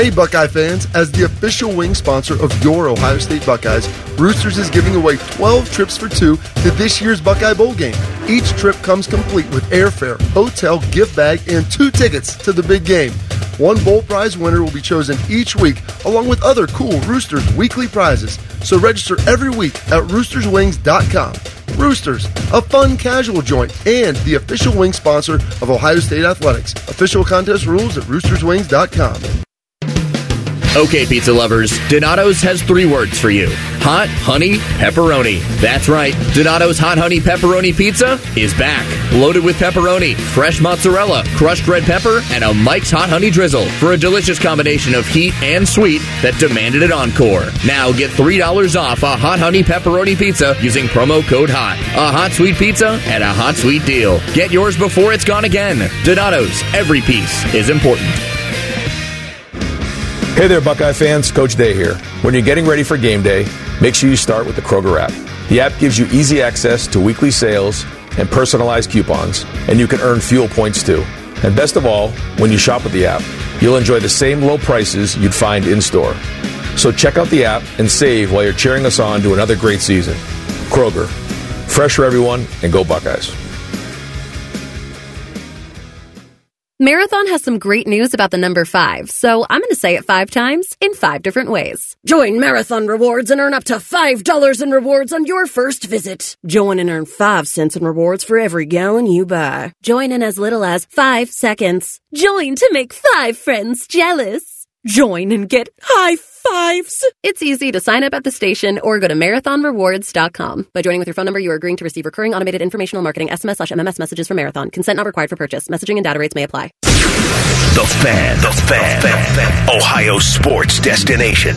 Speaker 10: Hey, Buckeye fans, as the official wing sponsor of your Ohio State Buckeyes, Roosters is giving away 12 trips for two to this year's Buckeye Bowl game. Each trip comes complete with airfare, hotel, gift bag, and two tickets to the big game. One bowl prize winner will be chosen each week, along with other cool Roosters weekly prizes. So register every week at roosterswings.com. Roosters, a fun casual joint, and the official wing sponsor of Ohio State Athletics. Official contest rules at roosterswings.com.
Speaker 23: Okay, pizza lovers, Donato's has three words for you hot honey pepperoni. That's right, Donato's hot honey pepperoni pizza is back. Loaded with pepperoni, fresh mozzarella, crushed red pepper, and a Mike's hot honey drizzle for a delicious combination of heat and sweet that demanded an encore. Now get $3 off a hot honey pepperoni pizza using promo code HOT. A hot sweet pizza and a hot sweet deal. Get yours before it's gone again. Donato's, every piece is important.
Speaker 3: Hey there, Buckeye fans. Coach Day here. When you're getting ready for game day, make sure you start with the Kroger app. The app gives you easy access to weekly sales and personalized coupons, and you can earn fuel points too. And best of all, when you shop with the app, you'll enjoy the same low prices you'd find in store. So check out the app and save while you're cheering us on to another great season. Kroger, fresh for everyone, and go Buckeyes.
Speaker 24: Marathon has some great news about the number five, so I'm going to say it five times in five different ways.
Speaker 25: Join Marathon Rewards and earn up to $5 in rewards on your first visit. Join and earn 5 cents in rewards for every gallon you buy.
Speaker 24: Join in as little as five seconds.
Speaker 25: Join to make five friends jealous. Join and get high fives.
Speaker 24: It's easy to sign up at the station or go to marathonrewards.com. By joining with your phone number, you are agreeing to receive recurring automated informational marketing SMS slash MMS messages from Marathon. Consent not required for purchase. Messaging and data rates may apply.
Speaker 1: The Fan, the Fan, the fan. Ohio sports destination.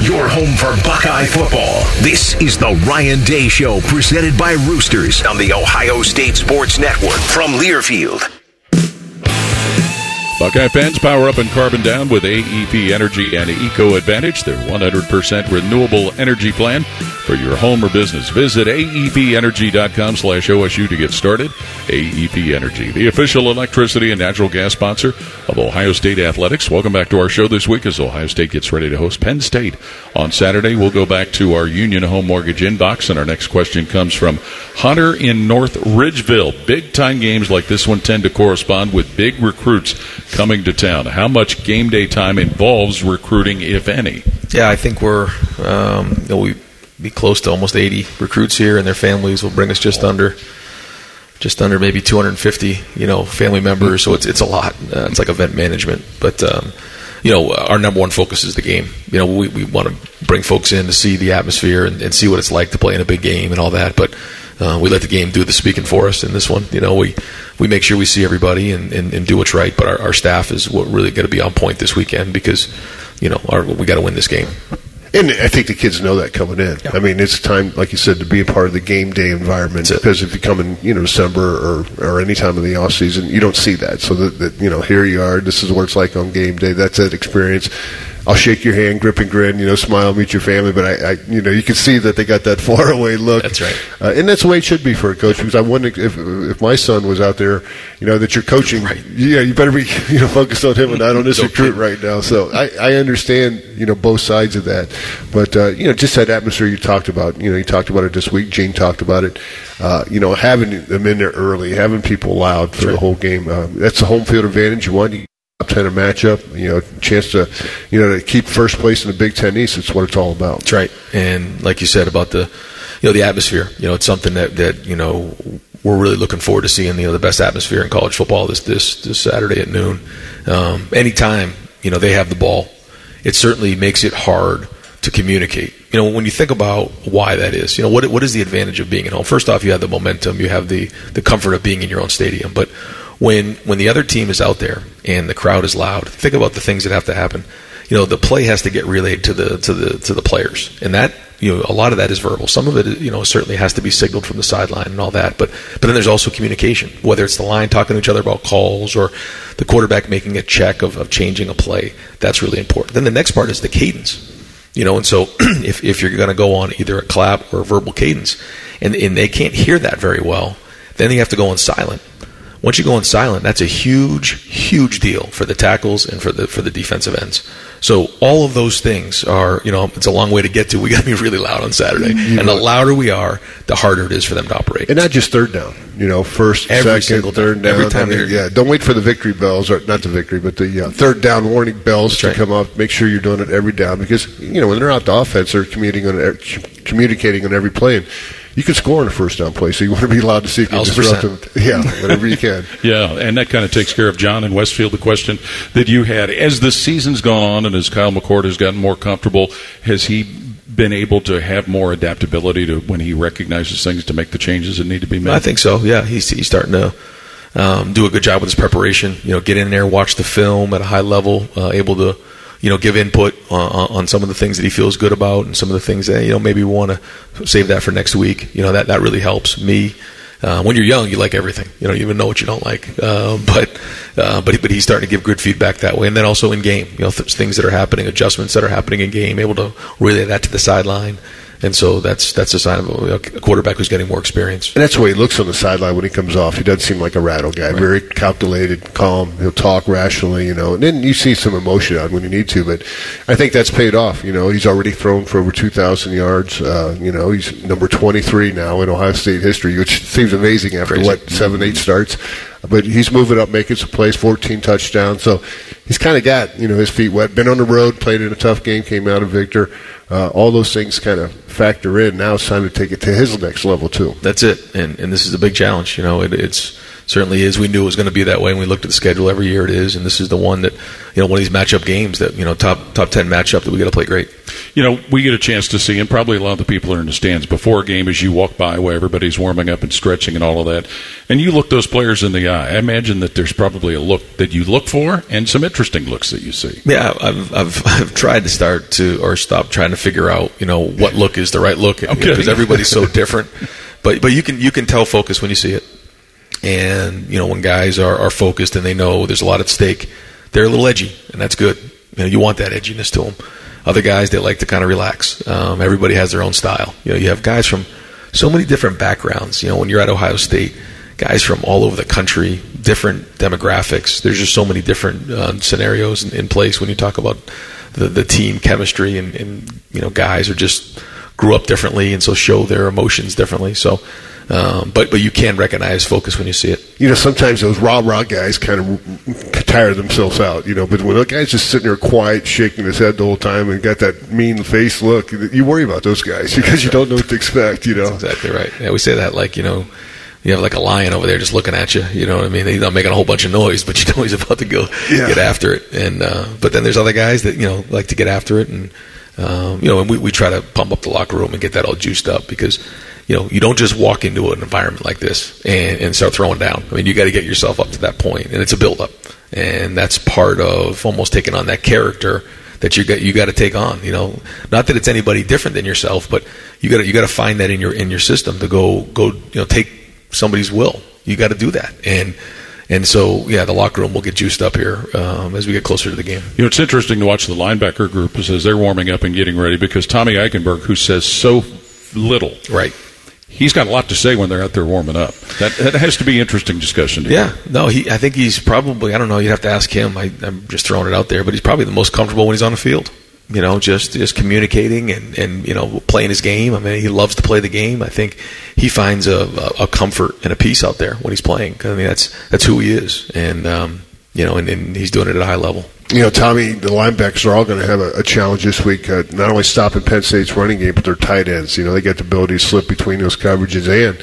Speaker 1: Your home for Buckeye football. This is the Ryan Day Show, presented by Roosters on the Ohio State Sports Network from Learfield.
Speaker 2: Buckeye fans, power up and carbon down with AEP Energy and Eco Advantage, their 100% renewable energy plan. for your home or business. Visit aepenergy.com slash OSU to get started. AEP Energy, the official electricity and natural gas sponsor of Ohio State Athletics. Welcome back to our show this week as Ohio State gets ready to host Penn State on Saturday. We'll go back to our Union Home Mortgage inbox, and our next question comes from Hunter in North Ridgeville. Big time games like this one tend to correspond with big recruits coming to town. How much game day time involves recruiting, if any?
Speaker 3: Yeah, I think we're um, you be close to almost 80 recruits here, and their families will bring us just under just under maybe 250 you know family members. So it's it's a lot. Uh, it's like event management, but. Um, you know, our number one focus is the game. You know, we, we want to bring folks in to see the atmosphere and, and see what it's like to play in a big game and all that. But uh, we let the game do the speaking for us in this one. You know, we, we make sure we see everybody and, and, and do what's right. But our, our staff is what really going to be on point this weekend because, you know, our, we got to win this game.
Speaker 4: And I think the kids know that coming in. I mean, it's time, like you said, to be a part of the game day environment. Because if you come in, you know, December or, or any time of the off season, you don't see that. So that, that you know, here you are. This is what it's like on game day. That's that experience. I'll shake your hand, grip and grin, you know, smile, meet your family. But I, I you know, you can see that they got that far away look.
Speaker 3: That's right,
Speaker 4: uh, and that's the way it should be for a coach. Because I wonder if if my son was out there, you know, that you're coaching. Right. Yeah, you better be you know focused on him and not on this recruit right now. So I, I understand you know both sides of that, but uh, you know, just that atmosphere you talked about. You know, you talked about it this week. Gene talked about it. Uh, you know, having them in there early, having people loud for the whole game. Uh, that's the home field advantage you want. You top ten matchup, you know, chance to, you know, to keep first place in the Big Ten East. It's what it's all about.
Speaker 3: That's right. And like you said about the, you know, the atmosphere. You know, it's something that that you know we're really looking forward to seeing. You know, the best atmosphere in college football this this this Saturday at noon. Um, anytime you know they have the ball, it certainly makes it hard to communicate. You know, when you think about why that is, you know, what what is the advantage of being at home? First off, you have the momentum, you have the the comfort of being in your own stadium, but when when the other team is out there and the crowd is loud, think about the things that have to happen. You know, the play has to get relayed to the to the to the players, and that you know a lot of that is verbal. Some of it, you know, certainly has to be signaled from the sideline and all that. But but then there's also communication, whether it's the line talking to each other about calls or the quarterback making a check of, of changing a play. That's really important. Then the next part is the cadence. You know, and so if if you're going to go on either a clap or a verbal cadence, and and they can't hear that very well, then you have to go on silent once you go on silent, that's a huge, huge deal for the tackles and for the for the defensive ends. So all of those things are, you know, it's a long way to get to. We got to be really loud on Saturday,
Speaker 4: You
Speaker 3: and the louder we are, the harder it is for them to operate.
Speaker 4: And not just third down, you know, first,
Speaker 3: Every
Speaker 4: second,
Speaker 3: single
Speaker 4: third down.
Speaker 3: Every time
Speaker 4: I mean, yeah, don't wait for the victory bells, or not the victory, but the uh, third down warning bells to come up. Make sure you're doing it every down because you know when they're out the offense, they're communicating on e- communicating on every play. And you can score on a first down play, so you want to be allowed to see if you can disrupt
Speaker 2: percent.
Speaker 4: them. Yeah, whatever you can.
Speaker 2: Yeah, and that kind of takes care of John and Westfield. The question that you had as the season's gone on and as Kyle McCord has gotten more comfortable, has he been able to have more adaptability to when he recognizes things to make the changes that need to be made?
Speaker 3: I think so. Yeah, he's he's starting to um, do a good job with his preparation. You know, get in there, watch the film at a high level, uh, able to you know give input on, on some of the things that he feels good about, and some of the things that you know maybe we want to save that for next week. You know, that that really helps me. Uh, when you're young, you like everything. You don't even know what you don't like. Uh, but uh, but but he's starting to give good feedback that way, and then also in game, you know, th- things that are happening, adjustments that are happening in game, able to relay that to the sideline, and so that's that's a sign of a, quarterback who's getting more experience.
Speaker 4: And that's the way he looks on the sideline when he comes off. He doesn't seem like a rattle guy. Very calculated, calm. He'll talk rationally, you know. And then you see some emotion on when you need to. But I think that's paid off. You know, he's already thrown for over 2,000 yards. Uh, you know, he's number 23 now in Ohio State history, which seems amazing after,
Speaker 3: Crazy.
Speaker 4: what, seven, eight starts. But he's moving up, making some plays, 14 touchdowns. So he's kind of got, you know, his feet wet. Been on the road, played in a tough game, came out a victor. Uh, all those things kind of factor in. Now it's time to take it to his next level, too.
Speaker 3: That's it, and and this is a big challenge. You know, it, it's certainly is. We knew it was going to be that way and we looked at the schedule every year. It is, and this is the one that you know one of these matchup games that you know top top ten matchup that we got to play great.
Speaker 2: You know, we get a chance to see, and probably a lot of the people are in the stands before a game as you walk by where everybody's warming up and stretching and all of that. And you look those players in the eye. I imagine that there's probably a look that you look for and some interesting looks that you see.
Speaker 3: Yeah, I've I've I've tried to start to or stop trying to figure out you know what look is the right look
Speaker 2: Okay.
Speaker 3: because everybody's so different. But but you can you can tell focus when you see it, and you know when guys are are focused and they know there's a lot at stake, they're a little edgy, and that's good. You know you want that edginess to them. Other guys they like to kind of relax. Um, everybody has their own style. You know, you have guys from so many different backgrounds. You know, when you're at Ohio State, guys from all over the country, different demographics. There's just so many different uh, scenarios in, in, place when you talk about the the team chemistry and, and you know guys are just grew up differently and so show their emotions differently. So um, but but you can recognize focus when you see it.
Speaker 4: You know, sometimes those rah rah guys kind of tire themselves out. You know, but when the guy's just sitting there quiet, shaking his head the whole time, and got that mean face look, you worry about those guys because you don't know what to expect. You know,
Speaker 3: That's exactly right. Yeah, we say that like you know. You have like a lion over there just looking at you. You know what I mean? He's not making a whole bunch of noise, but you know he's about to go yeah. get after it. And uh, but then there's other guys that you know like to get after it, and um, you know, and we, we try to pump up the locker room and get that all juiced up because you know, you don't just walk into an environment like this and, and start throwing down. I mean, you got to get yourself up to that point, and it's a build up, and that's part of almost taking on that character that you got you got to take on. You know, not that it's anybody different than yourself, but you got you got to find that in your in your system to go go you know take somebody's will. You got to do that, and and so, yeah, the locker room will get juiced up here um, as we get closer to the game.
Speaker 2: You know, it's interesting to watch the linebacker group as they're warming up and getting ready because Tommy Eichenberg, who says so little,
Speaker 3: right,
Speaker 2: he's got a lot to say when they're out there warming up. That, that has to be interesting discussion.
Speaker 3: yeah, no, he. I think he's probably. I don't know. You'd have to ask him. I, am just throwing it out there, but he's probably the most comfortable when he's on the field. You know, just just communicating and and you know playing his game. I mean, he loves to play the game. I think he finds a, a, a comfort and a peace out there when he's playing. I mean, that's that's who he is, and um, you know, and, and he's doing it at a high level
Speaker 4: you know, Tommy, the linebackers are all going to have a, a challenge this week. Uh, not only stopping Penn State's running game, but their tight ends. You know, they got the ability to slip between those coverages and,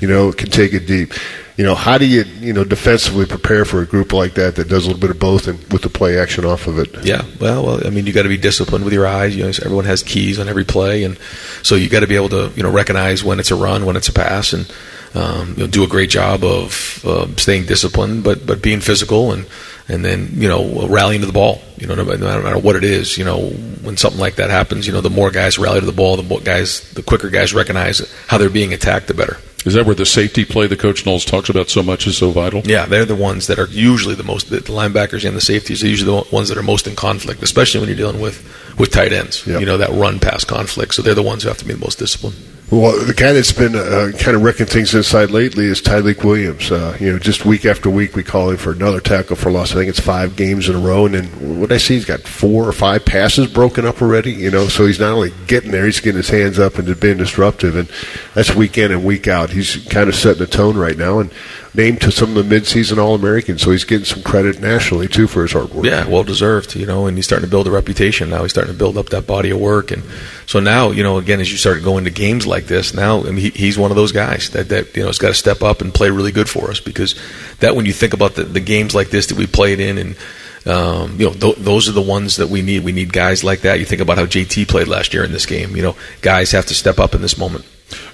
Speaker 4: you know, can take it deep. You know, how do you, you know, defensively prepare for a group like that that does a little bit of both and with the play action off of it?
Speaker 3: Yeah, well, well I mean, you got to be disciplined with your eyes. You know, everyone has keys on every play, and so you got to be able to, you know, recognize when it's a run, when it's a pass, and um, you know, do a great job of uh, staying disciplined, but but being physical and and then you know rallying to the ball. You know, no matter, no matter what it is, you know, when something like that happens, you know, the more guys rally to the ball, the more guys, the quicker guys recognize how they're being attacked, the better.
Speaker 2: Is that where the safety play that Coach Knowles talks about so much is so vital?
Speaker 3: Yeah, they're the ones that are usually the most. The linebackers and the safeties are usually the ones that are most in conflict, especially when you're dealing with with tight ends. Yep. You know that run pass conflict. So they're the ones who have to be the most disciplined.
Speaker 4: Well, the guy that's been uh, kind of wrecking things inside lately is Tyleik Williams. Uh, you know, just week after week, we call him for another tackle for loss. I think it's five games in a row. And then what I see, he's got four or five passes broken up already. You know, so he's not only getting there, he's getting his hands up and being disruptive. And that's week in and week out. He's kind of setting the tone right now. And named to some of the midseason All Americans, so he's getting some credit nationally too for his hard work.
Speaker 3: Yeah, well deserved. You know, and he's starting to build a reputation now. He's starting to build up that body of work, and so now you know, again, as you start going to games like this, now I mean, he, he's one of those guys that that you know has got to step up and play really good for us because that when you think about the, the games like this that we played in and. Um, you know, th- those are the ones that we need. We need guys like that. You think about how JT played last year in this game. You know, guys have to step up in this moment.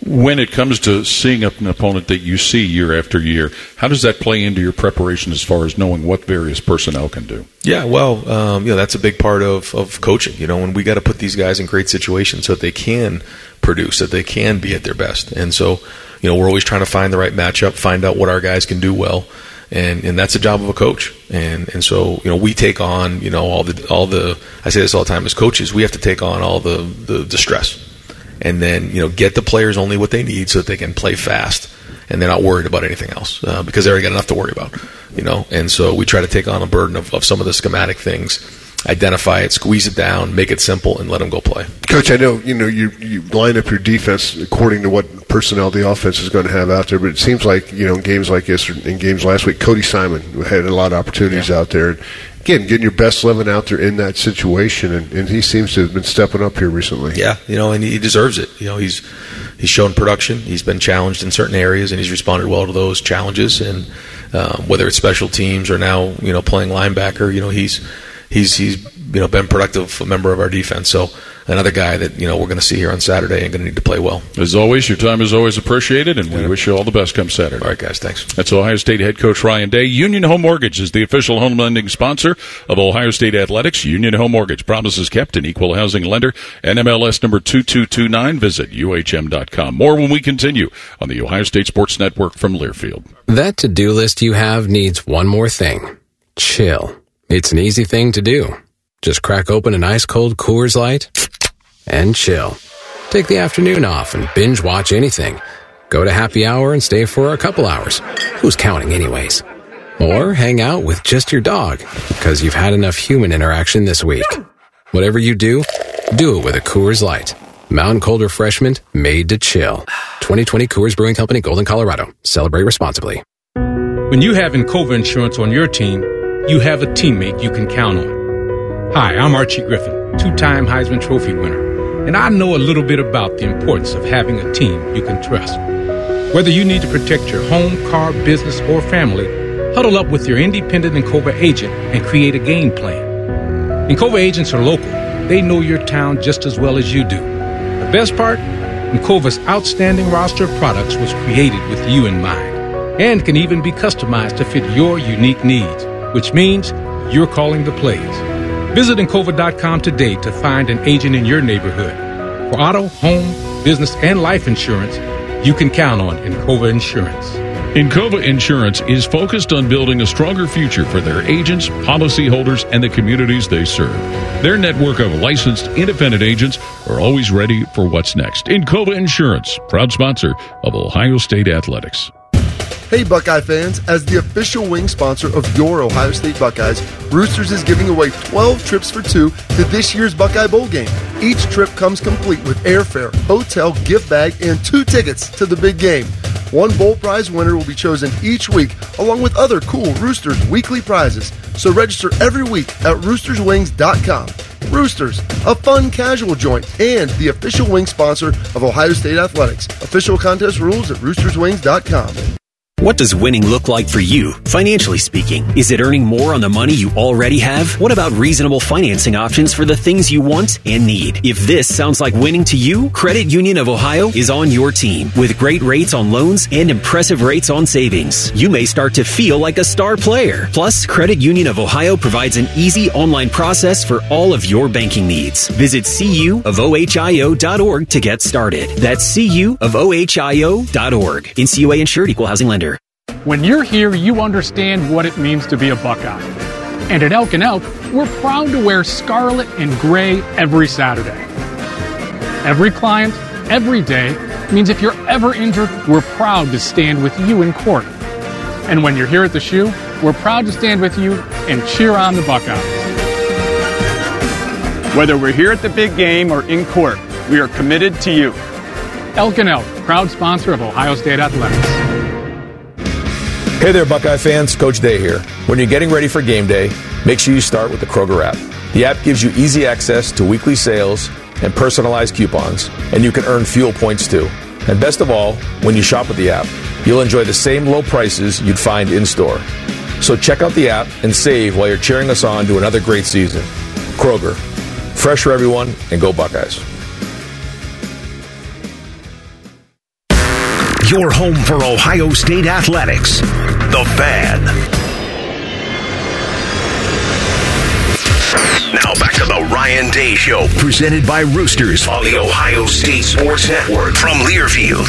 Speaker 2: When it comes to seeing an opponent that you see year after year, how does that play into your preparation as far as knowing what various personnel can do?
Speaker 3: Yeah, well, um, you know, that's a big part of, of coaching, you know, and we got to put these guys in great situations so that they can produce, that they can be at their best. And so, you know, we're always trying to find the right matchup, find out what our guys can do well. And, and that's the job of a coach. And, and so, you know, we take on, you know, all the, all the, I say this all the time as coaches, we have to take on all the, the, the stress and then you know get the players only what they need so that they can play fast and they're not worried about anything else uh, because they already got enough to worry about, you know. And so we try to take on a burden of, of some of the schematic things, identify it, squeeze it down, make it simple, and let them go play.
Speaker 4: Coach, I know you know you you line up your defense according to what personnel the offense is going to have out there, but it seems like you know in games like this or in games last week, Cody Simon had a lot of opportunities yeah. out there again, getting your best eleven out there in that situation, and, and, he seems to have been stepping up here recently.
Speaker 3: Yeah, you know, and he deserves it. You know, he's he's shown production. He's been challenged in certain areas, and he's responded well to those challenges. And um, whether it's special teams or now, you know, playing linebacker, you know, he's he's he's you know been productive member of our defense. So another guy that you know we're going to see here on Saturday and going to need to play well.
Speaker 2: As always, your time is always appreciated, and we yeah. wish you all the best come Saturday.
Speaker 3: All right, guys, thanks.
Speaker 2: That's Ohio State head coach Ryan Day. Union Home Mortgage is the official home lending sponsor of Ohio State athletics. Union Home Mortgage promises kept, an equal housing lender. NMLS number two two two nine. Visit uhm.com. More when we continue on the Ohio State Sports Network from Learfield.
Speaker 26: That to do list you have needs one more thing: chill. It's an easy thing to do. Just crack open an ice cold Coors Light and chill. Take the afternoon off and binge watch anything. Go to happy hour and stay for a couple hours. Who's counting, anyways? Or hang out with just your dog because you've had enough human interaction this week. Whatever you do, do it with a Coors Light. Mountain Cold Refreshment made to chill. 2020 Coors Brewing Company, Golden, Colorado. Celebrate responsibly.
Speaker 12: When you have Encova insurance on your team, you have a teammate you can count on. Hi, I'm Archie Griffin, two-time Heisman Trophy winner, and I know a little bit about the importance of having a team you can trust. Whether you need to protect your home, car, business, or family, huddle up with your independent Encova agent and create a game plan. Encova agents are local. They know your town just as well as you do. The best part? Encova's outstanding roster of products was created with you in mind and can even be customized to fit your unique needs, which means you're calling the plays. Visit Encova.com today to find an agent in your neighborhood. For auto, home, business, and life insurance, you can count on Encova Insurance.
Speaker 16: Encova Insurance is focused on building a stronger future for their agents, policyholders, and the communities they serve. Their network of licensed independent agents are always ready for what's next. Encova Insurance, proud sponsor of Ohio State Athletics.
Speaker 10: Hey, Buckeye fans, as the official wing sponsor of your Ohio State Buckeyes, Roosters is giving away 12 trips for two to this year's Buckeye Bowl game. Each trip comes complete with airfare, hotel, gift bag, and two tickets to the big game. One bowl prize winner will be chosen each week, along with other cool Roosters weekly prizes. So register every week at roosterswings.com. Roosters, a fun casual joint, and the official wing sponsor of Ohio State Athletics. Official contest rules at roosterswings.com.
Speaker 13: What does winning look like for you, financially speaking? Is it earning more on the money you already have? What about reasonable financing options for the things you want and need? If this sounds like winning to you, Credit Union of Ohio is on your team. With great rates on loans and impressive rates on savings, you may start to feel like a star player. Plus, Credit Union of Ohio provides an easy online process for all of your banking needs. Visit cuofohio.org to get started. That's cuofohio.org. NCUA insured equal housing lender.
Speaker 14: When you're here, you understand what it means to be a Buckeye. And at Elk and Elk, we're proud to wear scarlet and gray every Saturday. Every client, every day means if you're ever injured, we're proud to stand with you in court. And when you're here at the shoe, we're proud to stand with you and cheer on the Buckeyes.
Speaker 15: Whether we're here at the big game or in court, we are committed to you.
Speaker 14: Elk and Elk, proud sponsor of Ohio State Athletics.
Speaker 3: Hey there, Buckeye fans. Coach Day here. When you're getting ready for game day, make sure you start with the Kroger app. The app gives you easy access to weekly sales and personalized coupons, and you can earn fuel points too. And best of all, when you shop with the app, you'll enjoy the same low prices you'd find in store. So check out the app and save while you're cheering us on to another great season. Kroger, fresh for everyone, and go Buckeyes.
Speaker 1: Your home for Ohio State athletics. The Fan. Now back to the Ryan Day Show, presented by Roosters on the Ohio State Sports Network from Learfield.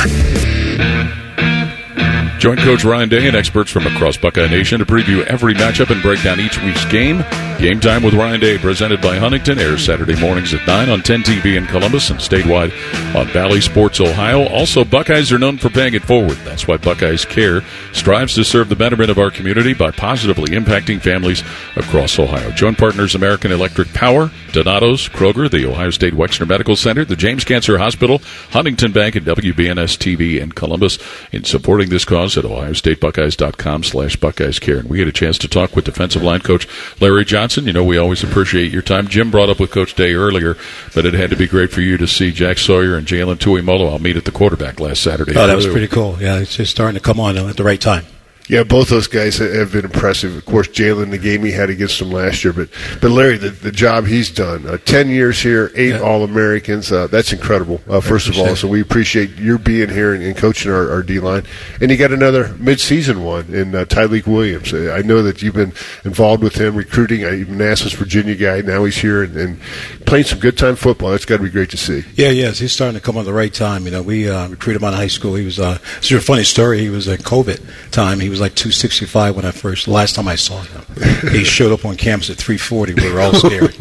Speaker 2: Join Coach Ryan Day and experts from across Buckeye Nation to preview every matchup and break down each week's game. Game Time with Ryan Day, presented by Huntington, airs Saturday mornings at 9 on 10 TV in Columbus and statewide on Bally Sports Ohio. Also, Buckeyes are known for paying it forward. That's why Buckeyes Care strives to serve the betterment of our community by positively impacting families across Ohio. Join partners American Electric Power, Donato's, Kroger, the Ohio State Wexner Medical Center, the James Cancer Hospital, Huntington Bank, and WBNS TV in Columbus in supporting this cause at ohiostatebuckeyes.com slash Buckeyes Care. And we had a chance to talk with defensive line coach Larry Johnson. You know, we always appreciate your time. Jim brought up with Coach Day earlier, but it had to be great for you to see Jack Sawyer and Jalen Tuimoloau. I'll meet at the quarterback last Saturday.
Speaker 27: Oh, that was pretty cool. Yeah, it's just starting to come on at the right time.
Speaker 4: Yeah, both those guys have been impressive. Of course, Jalen, the game he had against them last year, but but Larry, the, the job he's done, uh, ten years here, eight yeah. All Americans, uh, that's incredible. Uh, first of all, so we appreciate your being here and, and coaching our, our D line, and you got another mid-season one in uh, Tyleik Williams. Uh, I know that you've been involved with him recruiting. I even asked this Virginia guy. Now he's here and, and playing some good time football. That's got to be great to see.
Speaker 27: Yeah, yes, he's starting to come on the right time. You know, we uh, recruited him out of high school. He was. Uh, it's a funny story. He was a COVID time. He was was like 265 when I first, last time I saw him. he showed up on campus at 340. We were all scared.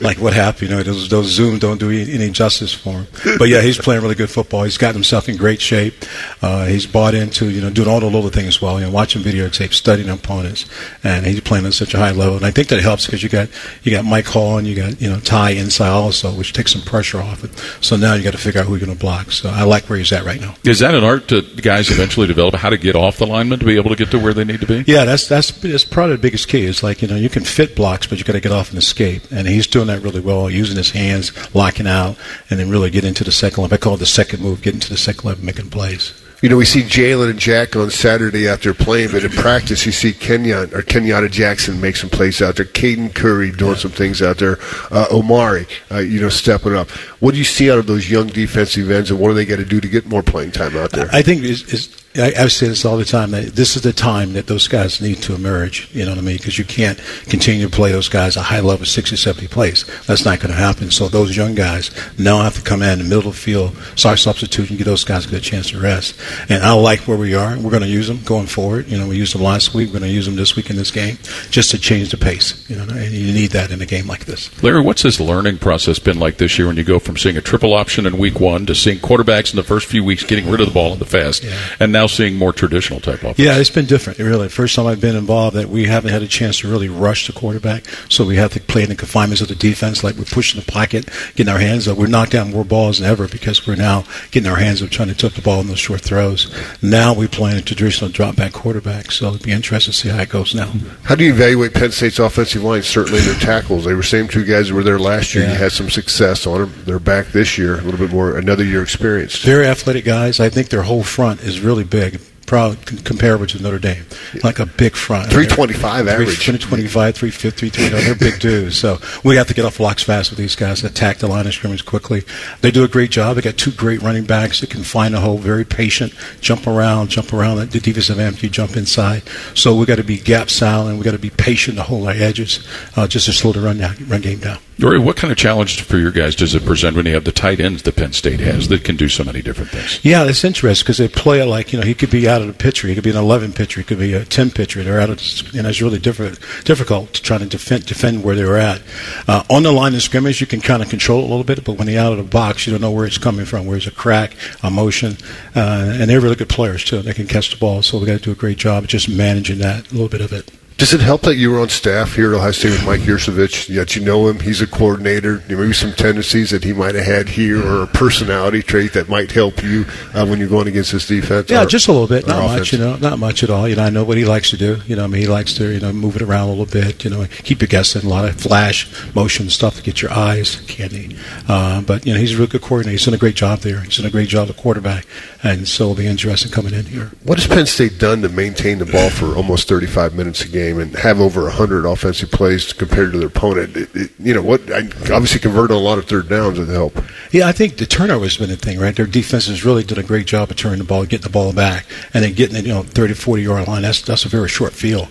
Speaker 27: like, what happened? You know, those, those Zoom don't do any justice for him. But yeah, he's playing really good football. He's got himself in great shape. Uh, he's bought into, you know, doing all the little things as well, you know, watching videotapes, studying opponents, and he's playing at such a high level. And I think that helps because you got, you got Mike Hall and you got, you know, Ty inside also, which takes some pressure off it. So now you got to figure out who you're going to block. So I like where he's at right now.
Speaker 2: Is that an art to guys eventually develop how to get off the lineman to be able to get to where they need to be?
Speaker 27: Yeah, that's that's that's probably the biggest key. It's like you know you can fit blocks, but you got to get off and escape, and he's doing that really well, using his hands, locking out, and then really get into the second level. I call it the second move, getting to the second level, making plays.
Speaker 4: You know, we see Jalen and Jack on Saturday after playing, but in practice, you see Kenyon or Kenyatta Jackson make some plays out there. Caden Curry doing some things out there. Uh, Omari, uh, you know, stepping up. What do you see out of those young defensive ends, and what do they got to do to get more playing time out there?
Speaker 27: I think it's, it's I, I say this all the time. That this is the time that those guys need to emerge. You know what I mean? Because you can't continue to play those guys a high level 60, 70 plays. That's not going to happen. So those young guys now have to come in the middle of the field, start substituting, get those guys a good chance to rest. And I like where we are. We're going to use them going forward. You know, we used them last week. We're going to use them this week in this game just to change the pace. You know, and you need that in a game like this.
Speaker 2: Larry, what's this learning process been like this year when you go from seeing a triple option in week one to seeing quarterbacks in the first few weeks getting rid of the ball in the fast, yeah. and now seeing more traditional type offense?
Speaker 27: Yeah, it's been different. Really, first time I've been involved that we haven't had a chance to really rush the quarterback, so we have to play in the confinements of the defense, like we're pushing the pocket, getting our hands up. We're knocking down more balls than ever because we're now getting our hands up, trying to tip the ball in those short throws. Now we play in a traditional drop back quarterback, so it'll be interesting to see how it goes now.
Speaker 4: How do you evaluate Penn State's offensive line? Certainly their tackles. They were same two guys that were there last year. Yeah. You had some success on them. They're back this year, a little bit more, another year experienced.
Speaker 27: Very athletic guys. I think their whole front is really big proud comparable to Notre Dame, like a big front.
Speaker 4: 325 average.
Speaker 27: 325, 350, 300. They're big dudes. So we have to get off blocks fast with these guys, attack the line of scrimmage quickly. They do a great job. They got two great running backs that can find a hole, very patient, jump around, jump around the defensive end, you jump inside. So we got to be gap silent. We got to be patient to hold our edges, uh, just to slow the run down, run game down.
Speaker 2: Rory, what kind of challenge for your guys does it present when you have the tight ends that Penn State has that can do so many different things?
Speaker 27: Yeah, it's interesting because they play like you know he could be out of the pitcher, he could be an 11 pitcher, he could be a 10 pitcher. They're out of and it's really difficult difficult to try to defend defend where they're at. Uh, on the line of scrimmage, you can kind of control it a little bit, but when they're out of the box, you don't know where it's coming from. Where's a crack, a motion, uh, and they're really good players too. They can catch the ball, so we got to do a great job of just managing that a little bit of it.
Speaker 4: Does it help that you were on staff here at Ohio State with Mike Yurcich? Yet you know him; he's a coordinator. Maybe some tendencies that he might have had here, or a personality trait that might help you uh, when you're going against this defense.
Speaker 27: Yeah,
Speaker 4: or,
Speaker 27: just a little bit, not offense. much. You know, not much at all. You know, I know what he likes to do. You know, I mean, he likes to you know move it around a little bit. You know, keep your guessing. A lot of flash motion stuff to get your eyes candy. Uh, but you know, he's a real good coordinator. He's done a great job there. He's done a great job at quarterback, and so it'll be interesting coming in here.
Speaker 4: What has Penn State done to maintain the ball for almost 35 minutes a game and have over 100 offensive plays compared to their opponent. It, it, you know what? I obviously converted a lot of third downs with help.
Speaker 27: Yeah, I think the turnover has been a thing, right? Their defense has really done a great job of turning the ball, getting the ball back, and then getting it, you know, 30, 40 yard line. That's that's a very short field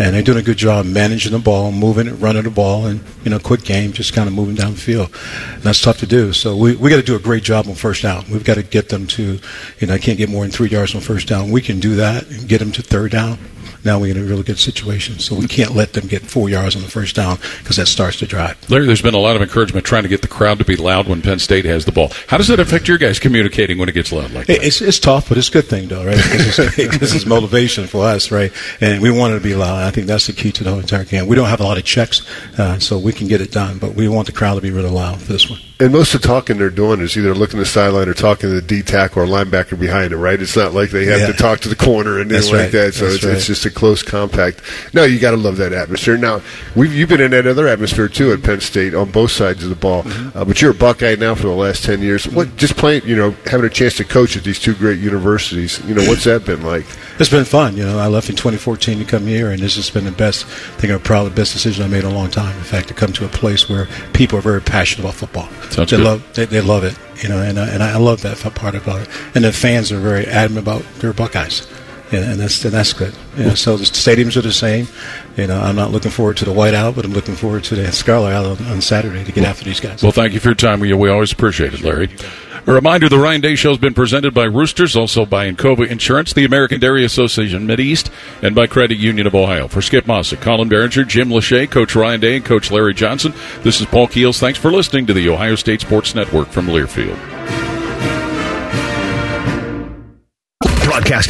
Speaker 27: and they're doing a good job managing the ball, moving it, running the ball, and you know, quick game, just kind of moving down the field. And that's tough to do. So we we got to do a great job on first down. We've got to get them to, you know, I can't get more than three yards on first down. We can do that and get them to third down now we're in a really good situation. So we can't let them get four yards on the first down because that starts to drive.
Speaker 2: Larry, there's been a lot of encouragement trying to get the crowd to be loud when Penn State has the ball. How does that affect your guys communicating when it gets loud like that?
Speaker 27: It's, it's tough, but it's a good thing, though, right? Because it's, it's motivation for us, right? And we want it to be loud. I think that's the key to the whole entire game. We don't have a lot of checks, uh, so we can get it done, but we want the crowd to be really loud for this one.
Speaker 4: And most of the talking they're doing is either looking at the sideline or talking to the D tackle or linebacker behind it, right? It's not like they have yeah. to talk to the corner and anything like that. So it's, right. it's, just a close compact. No, you got to love that atmosphere. Now, we've, you've been in that other atmosphere too at Penn State on both sides of the ball. Mm-hmm. Uh, but you're a Buckeye now for the last 10 years. What, just playing, you know, having a chance to coach at these two great universities, you know, what's that been like?
Speaker 27: It's been fun. You know, I left in 2014 to come here, and this has been the best, I think I'm probably the best decision I made in a long time. In fact, to come to a place where people are very passionate about football.
Speaker 2: Sounds
Speaker 27: they
Speaker 2: good.
Speaker 27: love, they, they love it, you know, and, uh, and I love that part about it. And the fans are very adamant about their Buckeyes. And, and that's and that's good. You know, so the stadiums are the same. You know, I'm not looking forward to the whiteout, but I'm looking forward to the Scarlet Out on, on Saturday to get after these guys.
Speaker 2: Well, thank you for your time. We, we always appreciate it, Larry. A reminder the Ryan Day Show has been presented by Roosters, also by Encova Insurance, the American Dairy Association Mideast, and by Credit Union of Ohio. For Skip Mosic, Colin Behringer, Jim Lachey, Coach Ryan Day, and Coach Larry Johnson, this is Paul Keels. Thanks for listening to the Ohio State Sports Network from Learfield.
Speaker 1: Broadcasting